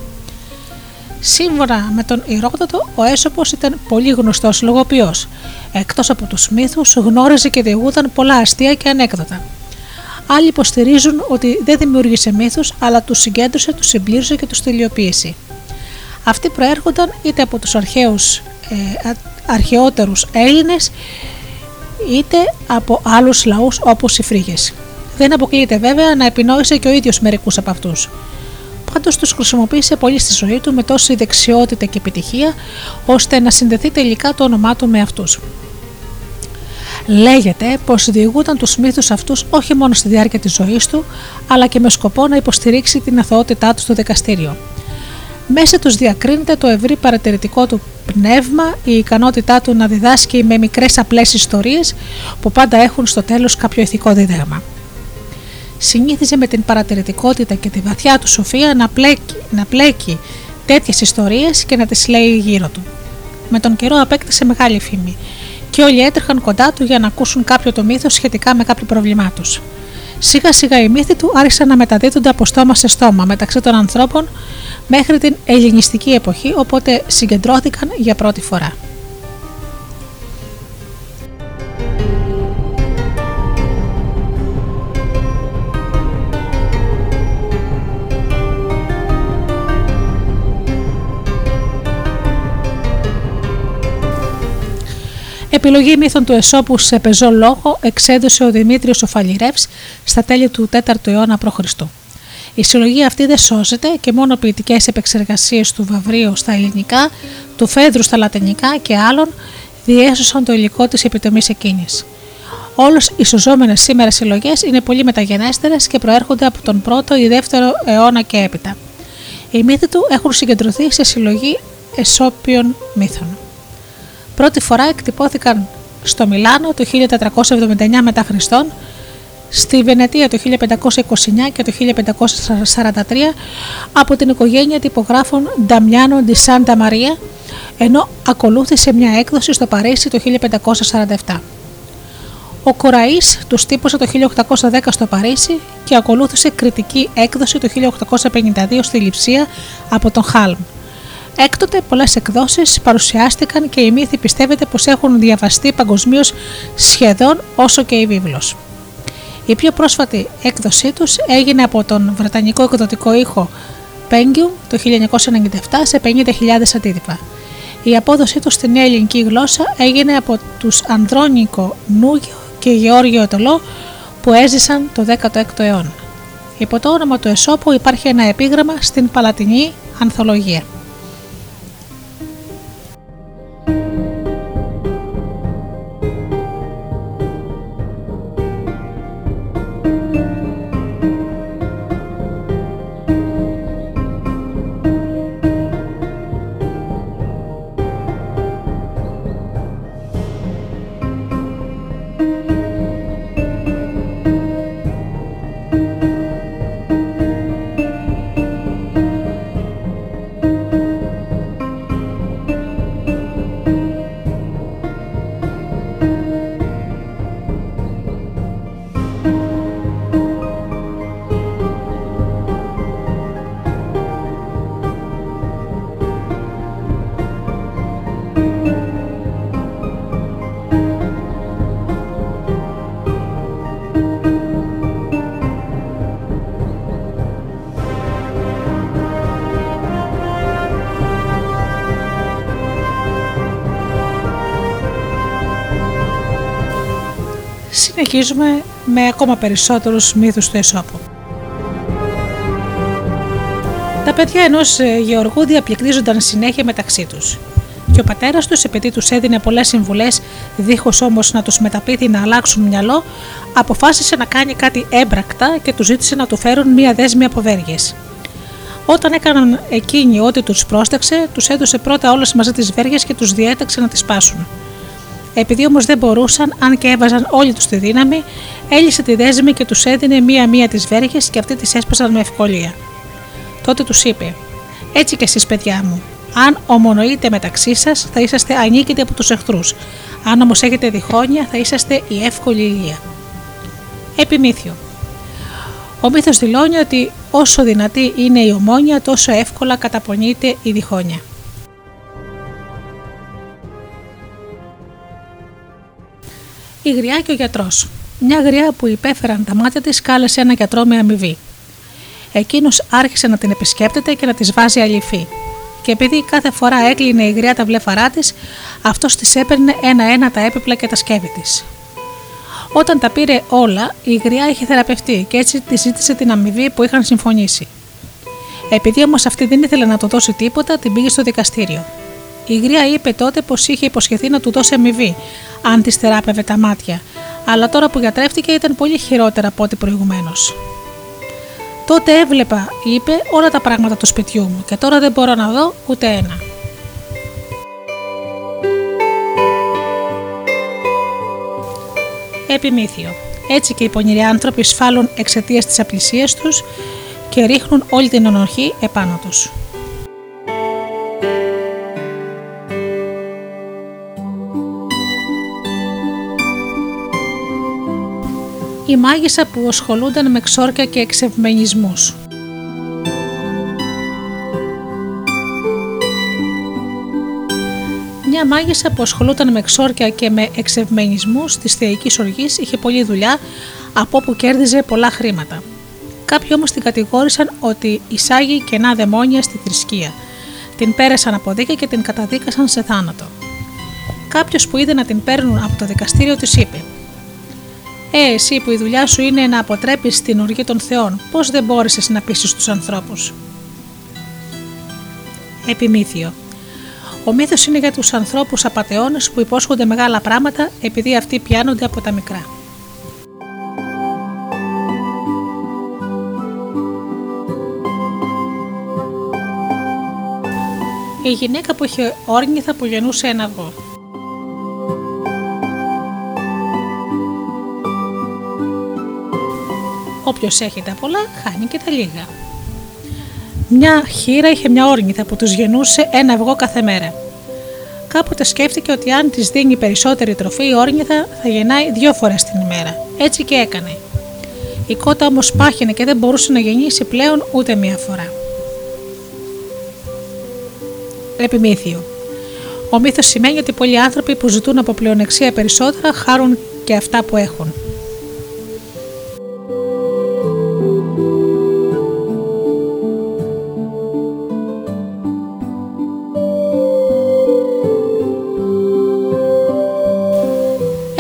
Σύμφωνα με τον Ηρόδοτο, ο Έσωπος ήταν πολύ γνωστός λογοποιός. Εκτός από τους μύθους, γνώριζε και διηγούταν πολλά αστεία και ανέκδοτα. Άλλοι υποστηρίζουν ότι δεν δημιούργησε μύθους, αλλά τους συγκέντρωσε, τους συμπλήρωσε και τους τελειοποίησε. Αυτοί προέρχονταν είτε από τους αρχαίους, ε, αρχαιότερους Έλληνες είτε από άλλους λαούς όπως οι Φρίγες. Δεν αποκλείεται βέβαια να επινόησε και ο ίδιος μερικούς από αυτούς. Πάντως τους χρησιμοποίησε πολύ στη ζωή του με τόση δεξιότητα και επιτυχία ώστε να συνδεθεί τελικά το όνομά του με αυτούς. Λέγεται πως διηγούταν τους μύθους αυτούς όχι μόνο στη διάρκεια της ζωής του, αλλά και με σκοπό να υποστηρίξει την αθωότητά τους στο δικαστήριο. Μέσα τους διακρίνεται το ευρύ παρατηρητικό του πνεύμα, η ικανότητά του να διδάσκει με μικρές απλές ιστορίες που πάντα έχουν στο τέλος κάποιο ηθικό δίδαγμα. Συνήθιζε με την παρατηρητικότητα και τη βαθιά του σοφία να πλέκει, να πλέκει τέτοιες ιστορίες και να τις λέει γύρω του. Με τον καιρό απέκτησε μεγάλη φήμη και όλοι έτρεχαν κοντά του για να ακούσουν κάποιο το μύθο σχετικά με κάποιο πρόβλημά τους. Σιγά σιγά οι μύθοι του άρχισαν να μεταδίδονται από στόμα σε στόμα μεταξύ των ανθρώπων μέχρι την ελληνιστική εποχή οπότε συγκεντρώθηκαν για πρώτη φορά. Επιλογή μύθων του Εσώπου σε πεζό λόγο εξέδωσε ο Δημήτριος Οφαλιρεύς στα τέλη του 4ου αιώνα π.Χ. Η συλλογή αυτή δεν σώζεται και μόνο ποιητικές επεξεργασίες του Βαβρίου στα ελληνικά, του Φέδρου στα λατινικά και άλλων διέσωσαν το υλικό της επιτομής εκείνης. Όλε οι σωζόμενες σήμερα συλλογές είναι πολύ μεταγενέστερες και προέρχονται από τον 1ο ή 2ο αιώνα και έπειτα. Οι μύθοι του έχουν συγκεντρωθεί σε συλλογή εσώπιων μύθων. Πρώτη φορά εκτυπώθηκαν στο Μιλάνο το 1479 μετά Χριστόν στη Βενετία το 1529 και το 1543 από την οικογένεια τυπογράφων Νταμιάνο Ντι Σάντα Μαρία, ενώ ακολούθησε μια έκδοση στο Παρίσι το 1547. Ο Κοραής τους τύπωσε το 1810 στο Παρίσι και ακολούθησε κριτική έκδοση το 1852 στη Λιψία από τον Χάλμ. Έκτοτε πολλές εκδόσεις παρουσιάστηκαν και οι μύθοι πιστεύετε πως έχουν διαβαστεί παγκοσμίως σχεδόν όσο και η βίβλος. Η πιο πρόσφατη έκδοσή τους έγινε από τον Βρετανικό εκδοτικό ήχο Penguin το 1997 σε 50.000 αντίτυπα. Η απόδοσή τους στην ελληνική γλώσσα έγινε από τους Ανδρώνικο Νούγιο και Γεώργιο Τολό που έζησαν το 16ο αιώνα. Υπό το όνομα του Εσώπου υπάρχει ένα επίγραμμα στην Παλατινή Ανθολογία. Συνεχίζουμε με ακόμα περισσότερους μύθους του Εσώπου. Τα παιδιά ενός ε, Γεωργού διαπληκτίζονταν συνέχεια μεταξύ τους. Και ο πατέρας τους, επειδή τους έδινε πολλές συμβουλές, δίχως όμως να τους μεταπείθει να αλλάξουν μυαλό, αποφάσισε να κάνει κάτι έμπρακτα και τους ζήτησε να του φέρουν μία δέσμη από βέργες. Όταν έκαναν εκείνοι ό,τι τους πρόσταξε, τους έδωσε πρώτα όλες μαζί τις βέργες και τους διέταξε να τις πάσουν. Επειδή όμως δεν μπορούσαν, αν και έβαζαν όλη τους τη δύναμη, έλυσε τη δέσμη και τους έδινε μία-μία τις βέργες και αυτοί τις έσπασαν με ευκολία. Τότε τους είπε: Έτσι κι εσείς, παιδιά μου, αν ομονοείτε μεταξύ σας, θα είσαστε ανίκητοι από τους εχθρούς. Αν όμως έχετε διχόνια, θα είσαστε η εύκολη ηλία. Επιμήθειο. Ο μύθος δηλώνει ότι όσο δυνατή είναι η ομόνια, τόσο εύκολα καταπονείται η διχόνια. Η γριά και ο γιατρός. Μια γριά που υπέφεραν τα μάτια της κάλεσε ένα γιατρό με αμοιβή. Εκείνος άρχισε να την επισκέπτεται και να της βάζει αληφή. Και επειδή κάθε φορά έκλεινε η γριά τα βλέφαρά της, αυτός της έπαιρνε ένα-ένα τα έπιπλα και τα σκεύη της. Όταν τα πήρε όλα, η γριά είχε θεραπευτεί και έτσι τη ζήτησε την αμοιβή που είχαν συμφωνήσει. Επειδή όμως αυτή δεν ήθελε να του δώσει τίποτα, την πήγε στο δικαστήριο. Η γρία είπε τότε πως είχε υποσχεθεί να του δώσει αμοιβή, αν της θεράπευε τα μάτια, αλλά τώρα που γιατρεύτηκε ήταν πολύ χειρότερα από ό,τι προηγουμένως. Τότε έβλεπα, είπε, όλα τα πράγματα του σπιτιού μου και τώρα δεν μπορώ να δω ούτε ένα. Επιμήθειο. Έτσι και οι πονηροί άνθρωποι σφάλουν εξαιτίας της απλησίας τους και ρίχνουν όλη την ονοχή επάνω τους. Η μάγισσα που ασχολούνταν με ξόρκια και εξευμενισμούς. Μια μάγισσα που ασχολούταν με ξόρκια και με εξευμενισμούς της θεϊκής οργής είχε πολλή δουλειά από όπου κέρδιζε πολλά χρήματα. Κάποιοι όμως την κατηγόρησαν ότι εισάγει κενά δαιμόνια στη θρησκεία. Την πέρασαν από δίκαια και την καταδίκασαν σε θάνατο. Κάποιος που είδε να την παίρνουν από το δικαστήριο της είπε: ε, εσύ που η δουλειά σου είναι να αποτρέπεις την οργή των Θεών, πώς δεν μπόρεσες να πείσει τους ανθρώπους; Επιμήθειο. Ο μύθος είναι για τους ανθρώπους απαταιώνες που υπόσχονται μεγάλα πράγματα επειδή αυτοί πιάνονται από τα μικρά. Η γυναίκα που είχε όρνηθα που γεννούσε ένα αυγό. Όποιος έχει τα πολλά, χάνει και τα λίγα. Μια χείρα είχε μια όρνηθα που τους γεννούσε ένα αυγό κάθε μέρα. Κάποτε σκέφτηκε ότι αν της δίνει περισσότερη τροφή, η όρνηθα θα γεννάει δύο φορές την ημέρα. Έτσι και έκανε. Η κότα όμως πάχαινε και δεν μπορούσε να γεννήσει πλέον ούτε μία φορά. Επιμήθειο. Ο μύθος σημαίνει ότι πολλοί άνθρωποι που ζητούν από πλεονεξία περισσότερα χάρουν και αυτά που έχουν.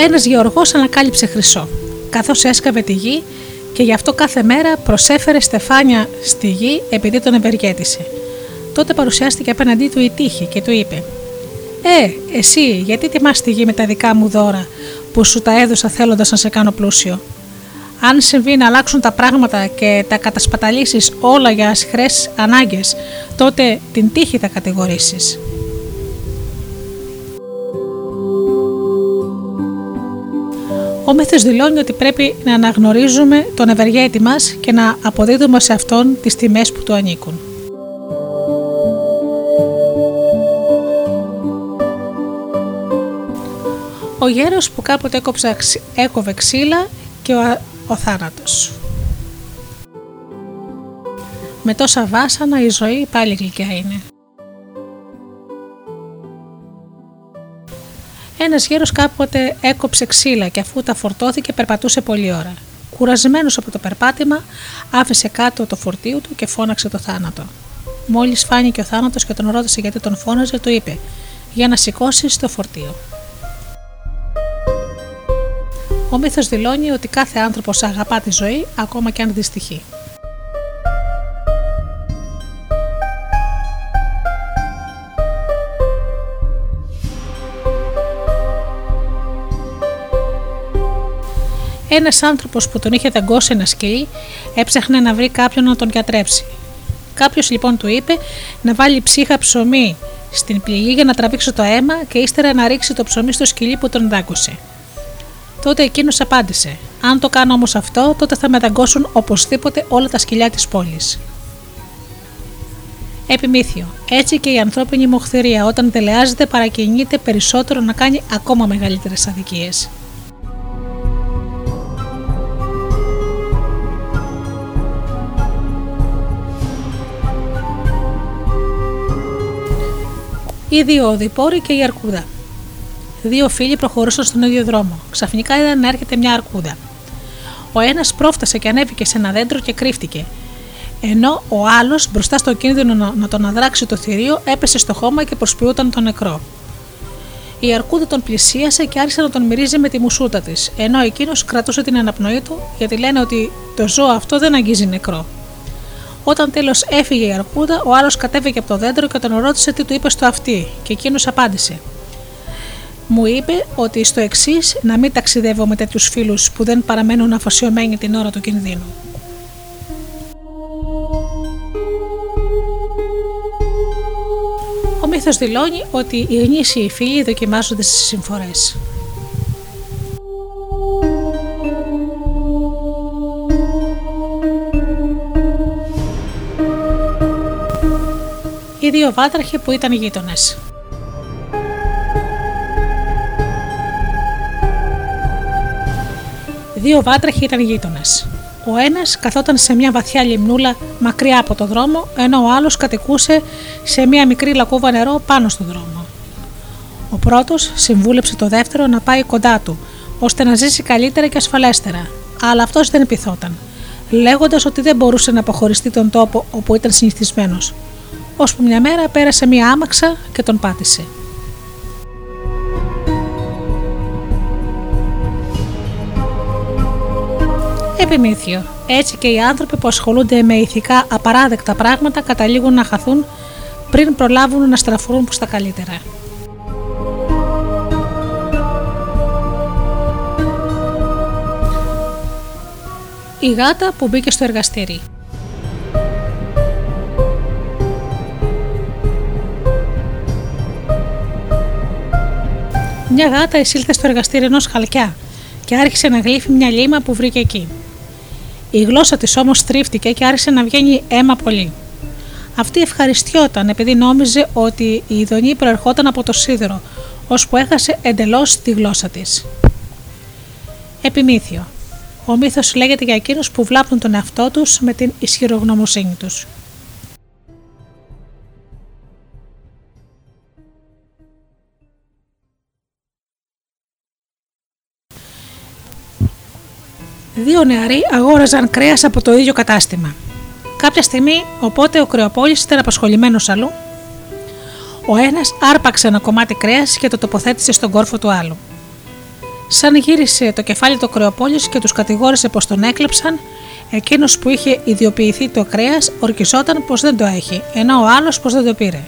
Ένας γεωργός ανακάλυψε χρυσό. Καθώς έσκαβε τη γη και γι' αυτό κάθε μέρα προσέφερε στεφάνια στη γη επειδή τον ευεργέτησε. Τότε παρουσιάστηκε απέναντί του η τύχη και του είπε «Ε, εσύ γιατί τιμάς τη γη με τα δικά μου δώρα που σου τα έδωσα θέλοντας να σε κάνω πλούσιο; Αν συμβεί να αλλάξουν τα πράγματα και τα κατασπαταλήσεις όλα για ασχρές ανάγκες, τότε την τύχη θα κατηγορήσεις». Ο μύθος δηλώνει ότι πρέπει να αναγνωρίζουμε τον ευεργέτη μας και να αποδίδουμε σε αυτόν τις τιμές που του ανήκουν. Ο γέρος που κάποτε έκοψε, έκοβε ξύλα και ο, ο θάνατος. Με τόσα βάσανα η ζωή πάλι γλυκιά είναι. Ένας γέρος κάποτε έκοψε ξύλα και αφού τα φορτώθηκε περπατούσε πολλή ώρα. Κουρασμένος από το περπάτημα άφησε κάτω το φορτίο του και φώναξε το θάνατο. Μόλις φάνηκε ο θάνατος και τον ρώτησε γιατί τον φώναζε, του είπε «Για να σηκώσεις το φορτίο». Ο μύθος δηλώνει ότι κάθε άνθρωπος αγαπά τη ζωή ακόμα και αν δυστυχεί. Ένας άνθρωπος που τον είχε δαγκώσει ένα σκυλί έψαχνε να βρει κάποιον να τον γιατρέψει. Κάποιος λοιπόν του είπε να βάλει ψύχα ψωμί στην πληγή για να τραβήξει το αίμα και ύστερα να ρίξει το ψωμί στο σκυλί που τον δάγκωσε. Τότε εκείνος απάντησε: Αν το κάνω όμως αυτό, τότε θα με δαγκώσουν οπωσδήποτε όλα τα σκυλιά της πόλης. Επιμήθειο. Έτσι και η ανθρώπινη μοχθηρία όταν τελεάζεται παρακινείται περισσότερο να κάνει ακόμα μεγαλύτερες αδικίες. Οι δύο οδηπόροι και η αρκούδα. Δύο φίλοι προχωρούσαν στον ίδιο δρόμο. Ξαφνικά είδαν να έρχεται μια αρκούδα. Ο ένας πρόφτασε και ανέβηκε σε ένα δέντρο και κρύφτηκε. Ενώ ο άλλος, μπροστά στο κίνδυνο να τον αδράξει το θηρίο, έπεσε στο χώμα και προσποιούταν τον νεκρό. Η αρκούδα τον πλησίασε και άρχισε να τον μυρίζει με τη μουσούτα της, ενώ εκείνος κρατούσε την αναπνοή του, γιατί λένε ότι το ζώο αυτό δεν αγγίζει νεκρό. Όταν τέλος έφυγε η αρκούδα, ο άλλος κατέβηκε από το δέντρο και τον ρώτησε τι του είπε στο αυτί, και εκείνος απάντησε. Μου είπε ότι στο εξής να μην ταξιδεύω με τέτοιους φίλους που δεν παραμένουν αφοσιωμένοι την ώρα του κινδύνου. Ο μύθος δηλώνει ότι οι γνήσιοι φίλοι δοκιμάζονται στις συμφορές. Οι δύο βάτραχοι που ήταν γείτονες. Δύο βάτραχοι ήταν γείτονες. Ο ένας καθόταν σε μια βαθιά λιμνούλα μακριά από το δρόμο, ενώ ο άλλος κατοικούσε σε μια μικρή λακκούβα νερό πάνω στο δρόμο. Ο πρώτος συμβούλεψε το δεύτερο να πάει κοντά του, ώστε να ζήσει καλύτερα και ασφαλέστερα, αλλά αυτός δεν επιθόταν, λέγοντας ότι δεν μπορούσε να αποχωριστεί τον τόπο όπου ήταν συνηθισμένος ώσπου μια μέρα πέρασε μια άμαξα και τον πάτησε. Επιμήθειο. Έτσι και οι άνθρωποι που ασχολούνται με ηθικά απαράδεκτα πράγματα καταλήγουν να χαθούν πριν προλάβουν να στραφούν προς τα καλύτερα. Η γάτα που μπήκε στο εργαστήρι. Μια γάτα εισήλθε στο εργαστήριο ενός χαλκιά και άρχισε να γλύφει μια λίμα που βρήκε εκεί. Η γλώσσα της όμως τρίφτηκε και άρχισε να βγαίνει αίμα πολύ. Αυτή ευχαριστιόταν επειδή νόμιζε ότι η ειδονή προερχόταν από το σίδερο, ώσπου έχασε εντελώς τη γλώσσα της. Επιμήθειο. Ο μύθος λέγεται για εκείνους που βλάπτουν τον εαυτό τους με την ισχυρογνωμοσύνη τους. Δύο νεαροί αγόραζαν κρέας από το ίδιο κατάστημα. Κάποια στιγμή, οπότε ο κρεοπόλης ήταν απασχολημένος αλλού, ο ένας άρπαξε ένα κομμάτι κρέας και το τοποθέτησε στον κόρφο του άλλου. Σαν γύρισε το κεφάλι του κρεοπόλης και τους κατηγόρησε πως τον έκλεψαν, εκείνος που είχε ιδιοποιηθεί το κρέας ορκισόταν πως δεν το έχει, ενώ ο άλλος πως δεν το πήρε.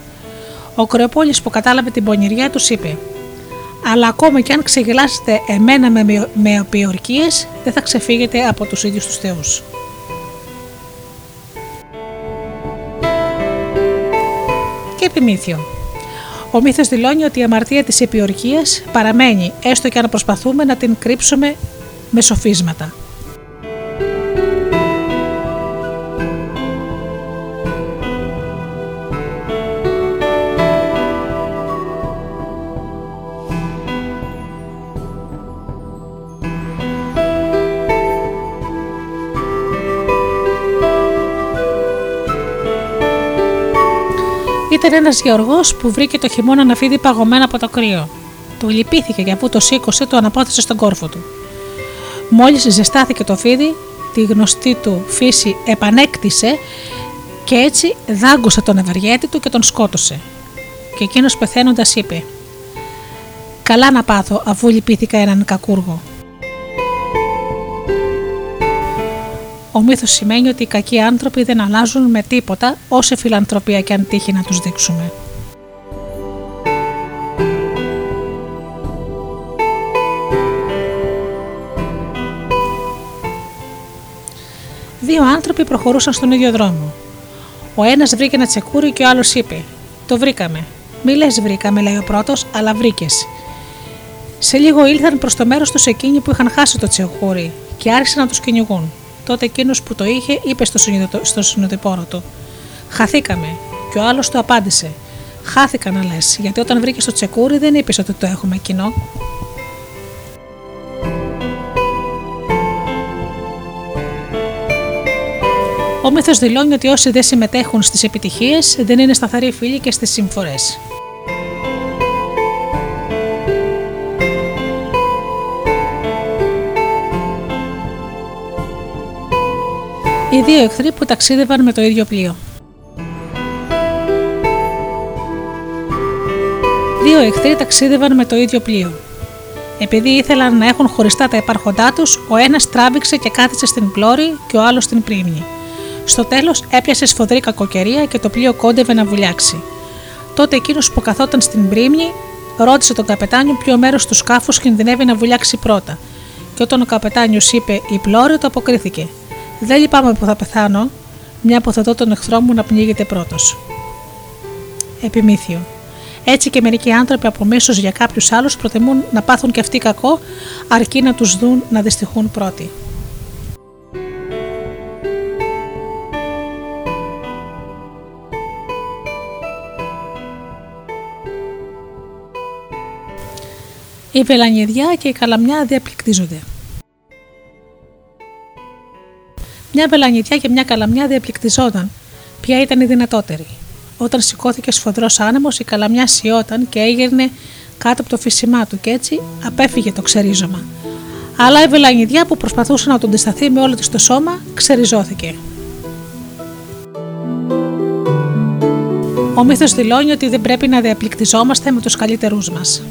Ο κρεοπόλης που κατάλαβε την πονηριά του είπε: Αλλά ακόμα και αν ξεγελάσετε εμένα με, με δεν θα ξεφύγετε από τους ίδιους τους θεούς. Και επιμήθειο. Ο μύθος δηλώνει ότι η αμαρτία της επιορκίας παραμένει έστω και αν προσπαθούμε να την κρύψουμε με σοφίσματα. Ήταν ένας γεωργός που βρήκε το χειμώνα να φύγει παγωμένο από το κρύο. Του λυπήθηκε και αφού το σήκωσε, το αναπόθεσε στον κόρφο του. Μόλις ζεστάθηκε το φίδι, τη γνωστή του φύση επανέκτησε και έτσι δάγκωσε τον ευαργέτη του και τον σκότωσε. Και εκείνος πεθαίνοντας είπε: Καλά να πάθω αφού λυπήθηκα έναν κακούργο. Ο μύθος σημαίνει ότι οι κακοί άνθρωποι δεν αλλάζουν με τίποτα όση φιλανθρωπία και αν τύχει να τους δείξουμε. Δύο άνθρωποι προχωρούσαν στον ίδιο δρόμο. Ο ένας βρήκε ένα τσεκούρι και ο άλλος είπε: Το βρήκαμε. Μη λες βρήκαμε, λέει ο πρώτος, αλλά βρήκες. Σε λίγο ήλθαν προς το μέρος τους εκείνοι που είχαν χάσει το τσεκούρι και άρχισαν να τους κυνηγούν. Τότε εκείνος που το είχε είπε στο συνοδοιπόρο του: Χαθήκαμε. Και ο άλλος του απάντησε: Χάθηκα να λε, γιατί όταν βρήκες το τσεκούρι δεν είπες ότι το έχουμε κοινό. Ο μύθος δηλώνει ότι όσοι δεν συμμετέχουν στις επιτυχίες δεν είναι σταθεροί φίλοι και στις συμφορές. Οι δύο εχθροί που ταξίδευαν με το ίδιο πλοίο. Δύο εχθροί ταξίδευαν με το ίδιο πλοίο. Επειδή ήθελαν να έχουν χωριστά τα υπάρχοντά τους, ο ένας τράβηξε και κάθισε στην πλώρη και ο άλλος στην πρίμνη. Στο τέλος έπιασε σφοδρή κακοκαιρία και το πλοίο κόντευε να βουλιάξει. Τότε εκείνος που καθόταν στην πρίμνη ρώτησε τον καπετάνιο ποιο μέρος του σκάφους κινδυνεύει να βουλιάξει πρώτα. Και όταν ο καπετάνιος είπε η πλώρη, το αποκρίθηκε. Δεν λυπάμαι που θα πεθάνω, μια που θα δω τον εχθρό μου να πνίγεται πρώτος. Επιμήθειο. Έτσι και μερικοί άνθρωποι από μίσος για κάποιους άλλους προτιμούν να πάθουν και αυτοί κακό, αρκεί να τους δουν να δυστυχούν πρώτοι. Η βελανιδιά και η καλαμιά διαπληκτίζονται. Μια βελανιτιά και μια καλαμιά διαπληκτιζόταν. Ποια ήταν η δυνατότερη; Όταν σηκώθηκε σφοδρός άνεμος, η καλαμιά σιώταν και έγερνε κάτω από το φύσιμά του και έτσι απέφυγε το ξερίζωμα. Αλλά η βελανιδιά που προσπαθούσε να τον αντισταθεί με όλο της το σώμα, ξεριζώθηκε. Ο μύθος δηλώνει ότι δεν πρέπει να διαπληκτιζόμαστε με τους καλύτερούς μας.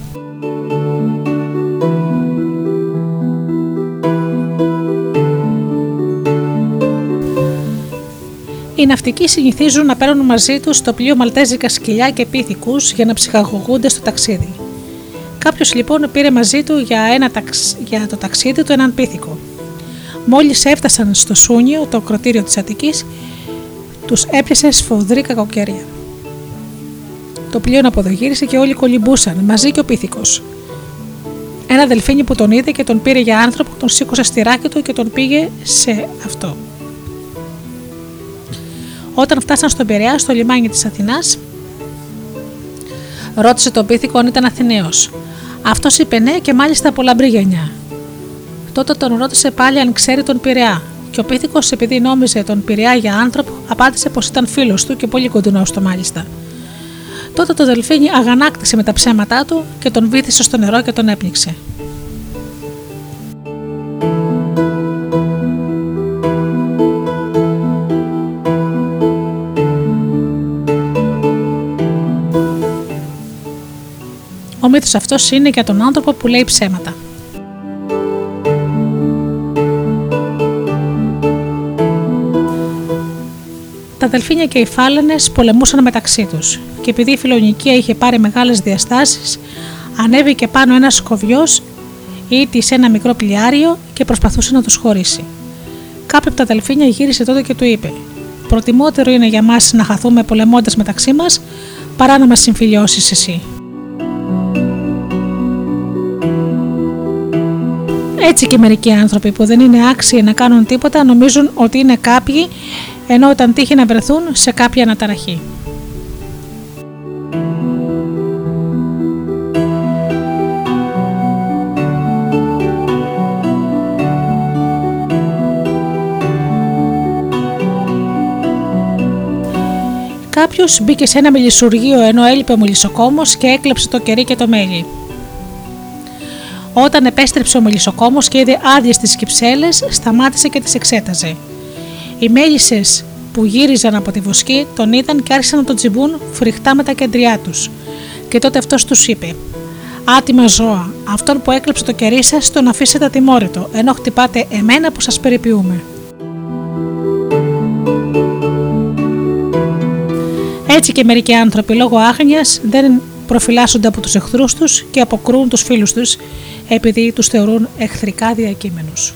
Οι ναυτικοί συνηθίζουν να παίρνουν μαζί τους το πλοίο μαλτέζικα σκυλιά και πίθηκους για να ψυχαγωγούνται στο ταξίδι. Κάποιος λοιπόν πήρε μαζί του για, ένα για το ταξίδι του έναν πίθηκο. Μόλις έφτασαν στο Σούνιο, το κροτήριο της Αττικής, τους έπιασε σφοδρή κακοκαιρία. Το πλοίο αποδογύρισε και όλοι κολυμπούσαν μαζί και ο πίθηκος. Ένα δελφίνι που τον είδε και τον πήρε για άνθρωπο, τον σήκωσε στη ράκη του και τον πήγε σε αυτό. Όταν φτάσαν στον Πειραιά, στο λιμάνι της Αθηνάς, ρώτησε τον πίθηκο αν ήταν Αθηναίος. Αυτός είπε ναι και μάλιστα από λαμπρή γενιά. Τότε τον ρώτησε πάλι αν ξέρει τον Πειραιά. Και ο πίθηκο, επειδή νόμιζε τον Πειραιά για άνθρωπο, απάντησε πως ήταν φίλος του και πολύ κοντινός του μάλιστα. Τότε το δελφίνι αγανάκτησε με τα ψέματά του και τον βύθισε στο νερό και τον έπνιξε. Ο μύθος αυτός είναι για τον άνθρωπο που λέει ψέματα. Τα δελφίνια και οι φάλαινες πολεμούσαν μεταξύ τους και επειδή η φιλονικία είχε πάρει μεγάλες διαστάσεις, ανέβηκε πάνω ένας σκοβιός ή σε ένα μικρό πλοιάριο και προσπαθούσε να τους χωρίσει. Κάποιο από τα δελφίνια γύρισε τότε και του είπε: Προτιμότερο είναι για μας να χαθούμε πολεμώντας μεταξύ μας παρά να μας συμφιλιώσεις εσύ. Έτσι και μερικοί άνθρωποι που δεν είναι άξιοι να κάνουν τίποτα νομίζουν ότι είναι κάποιοι ενώ όταν τύχει να βρεθούν σε κάποια αναταραχή. Κάποιος μπήκε σε ένα μελισσουργείο ενώ έλειπε ο μελισσοκόμος και έκλεψε το κερί και το μέλι. Όταν επέστρεψε ο μελισσοκόμος και είδε άδειες τι κυψέλες, σταμάτησε και τις εξέταζε. Οι μέλισσες που γύριζαν από τη βοσκή τον είδαν και άρχισαν να τον τσιμπούν φρικτά με τα κεντριά τους. Και τότε αυτός τους είπε: Άτιμα ζώα, αυτόν που έκλεψε το κερί σας τον αφήσετε ατιμόρυτο, ενώ χτυπάτε εμένα που σας περιποιούμε. Έτσι και μερικοί άνθρωποι λόγω άγνοιας δεν προφυλάσσονται από τους εχθρούς τους και αποκρούν τους φίλους τους επειδή τους θεωρούν εχθρικά διακείμενους.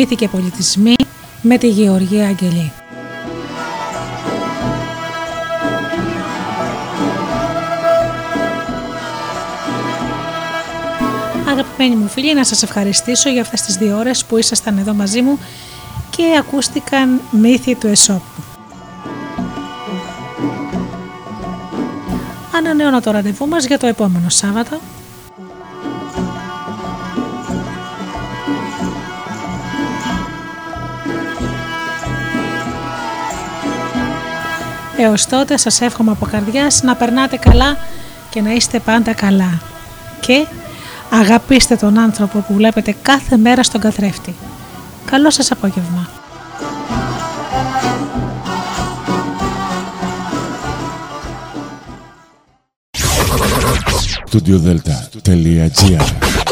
Μύθοι και πολιτισμοί με τη Γεωργία Αγγελή. Αγαπημένοι μου φίλοι, να σας ευχαριστήσω για αυτές τις δύο ώρες που ήσασταν εδώ μαζί μου και ακούστηκαν μύθοι του Εσώπου. Ανανεώνω το ραντεβού μας για το επόμενο Σάββατο. Έως τότε σας εύχομαι από καρδιάς να περνάτε καλά και να είστε πάντα καλά. Και αγαπήστε τον άνθρωπο που βλέπετε κάθε μέρα στον καθρέφτη. Καλό σας απόγευμα. studiodelta.gr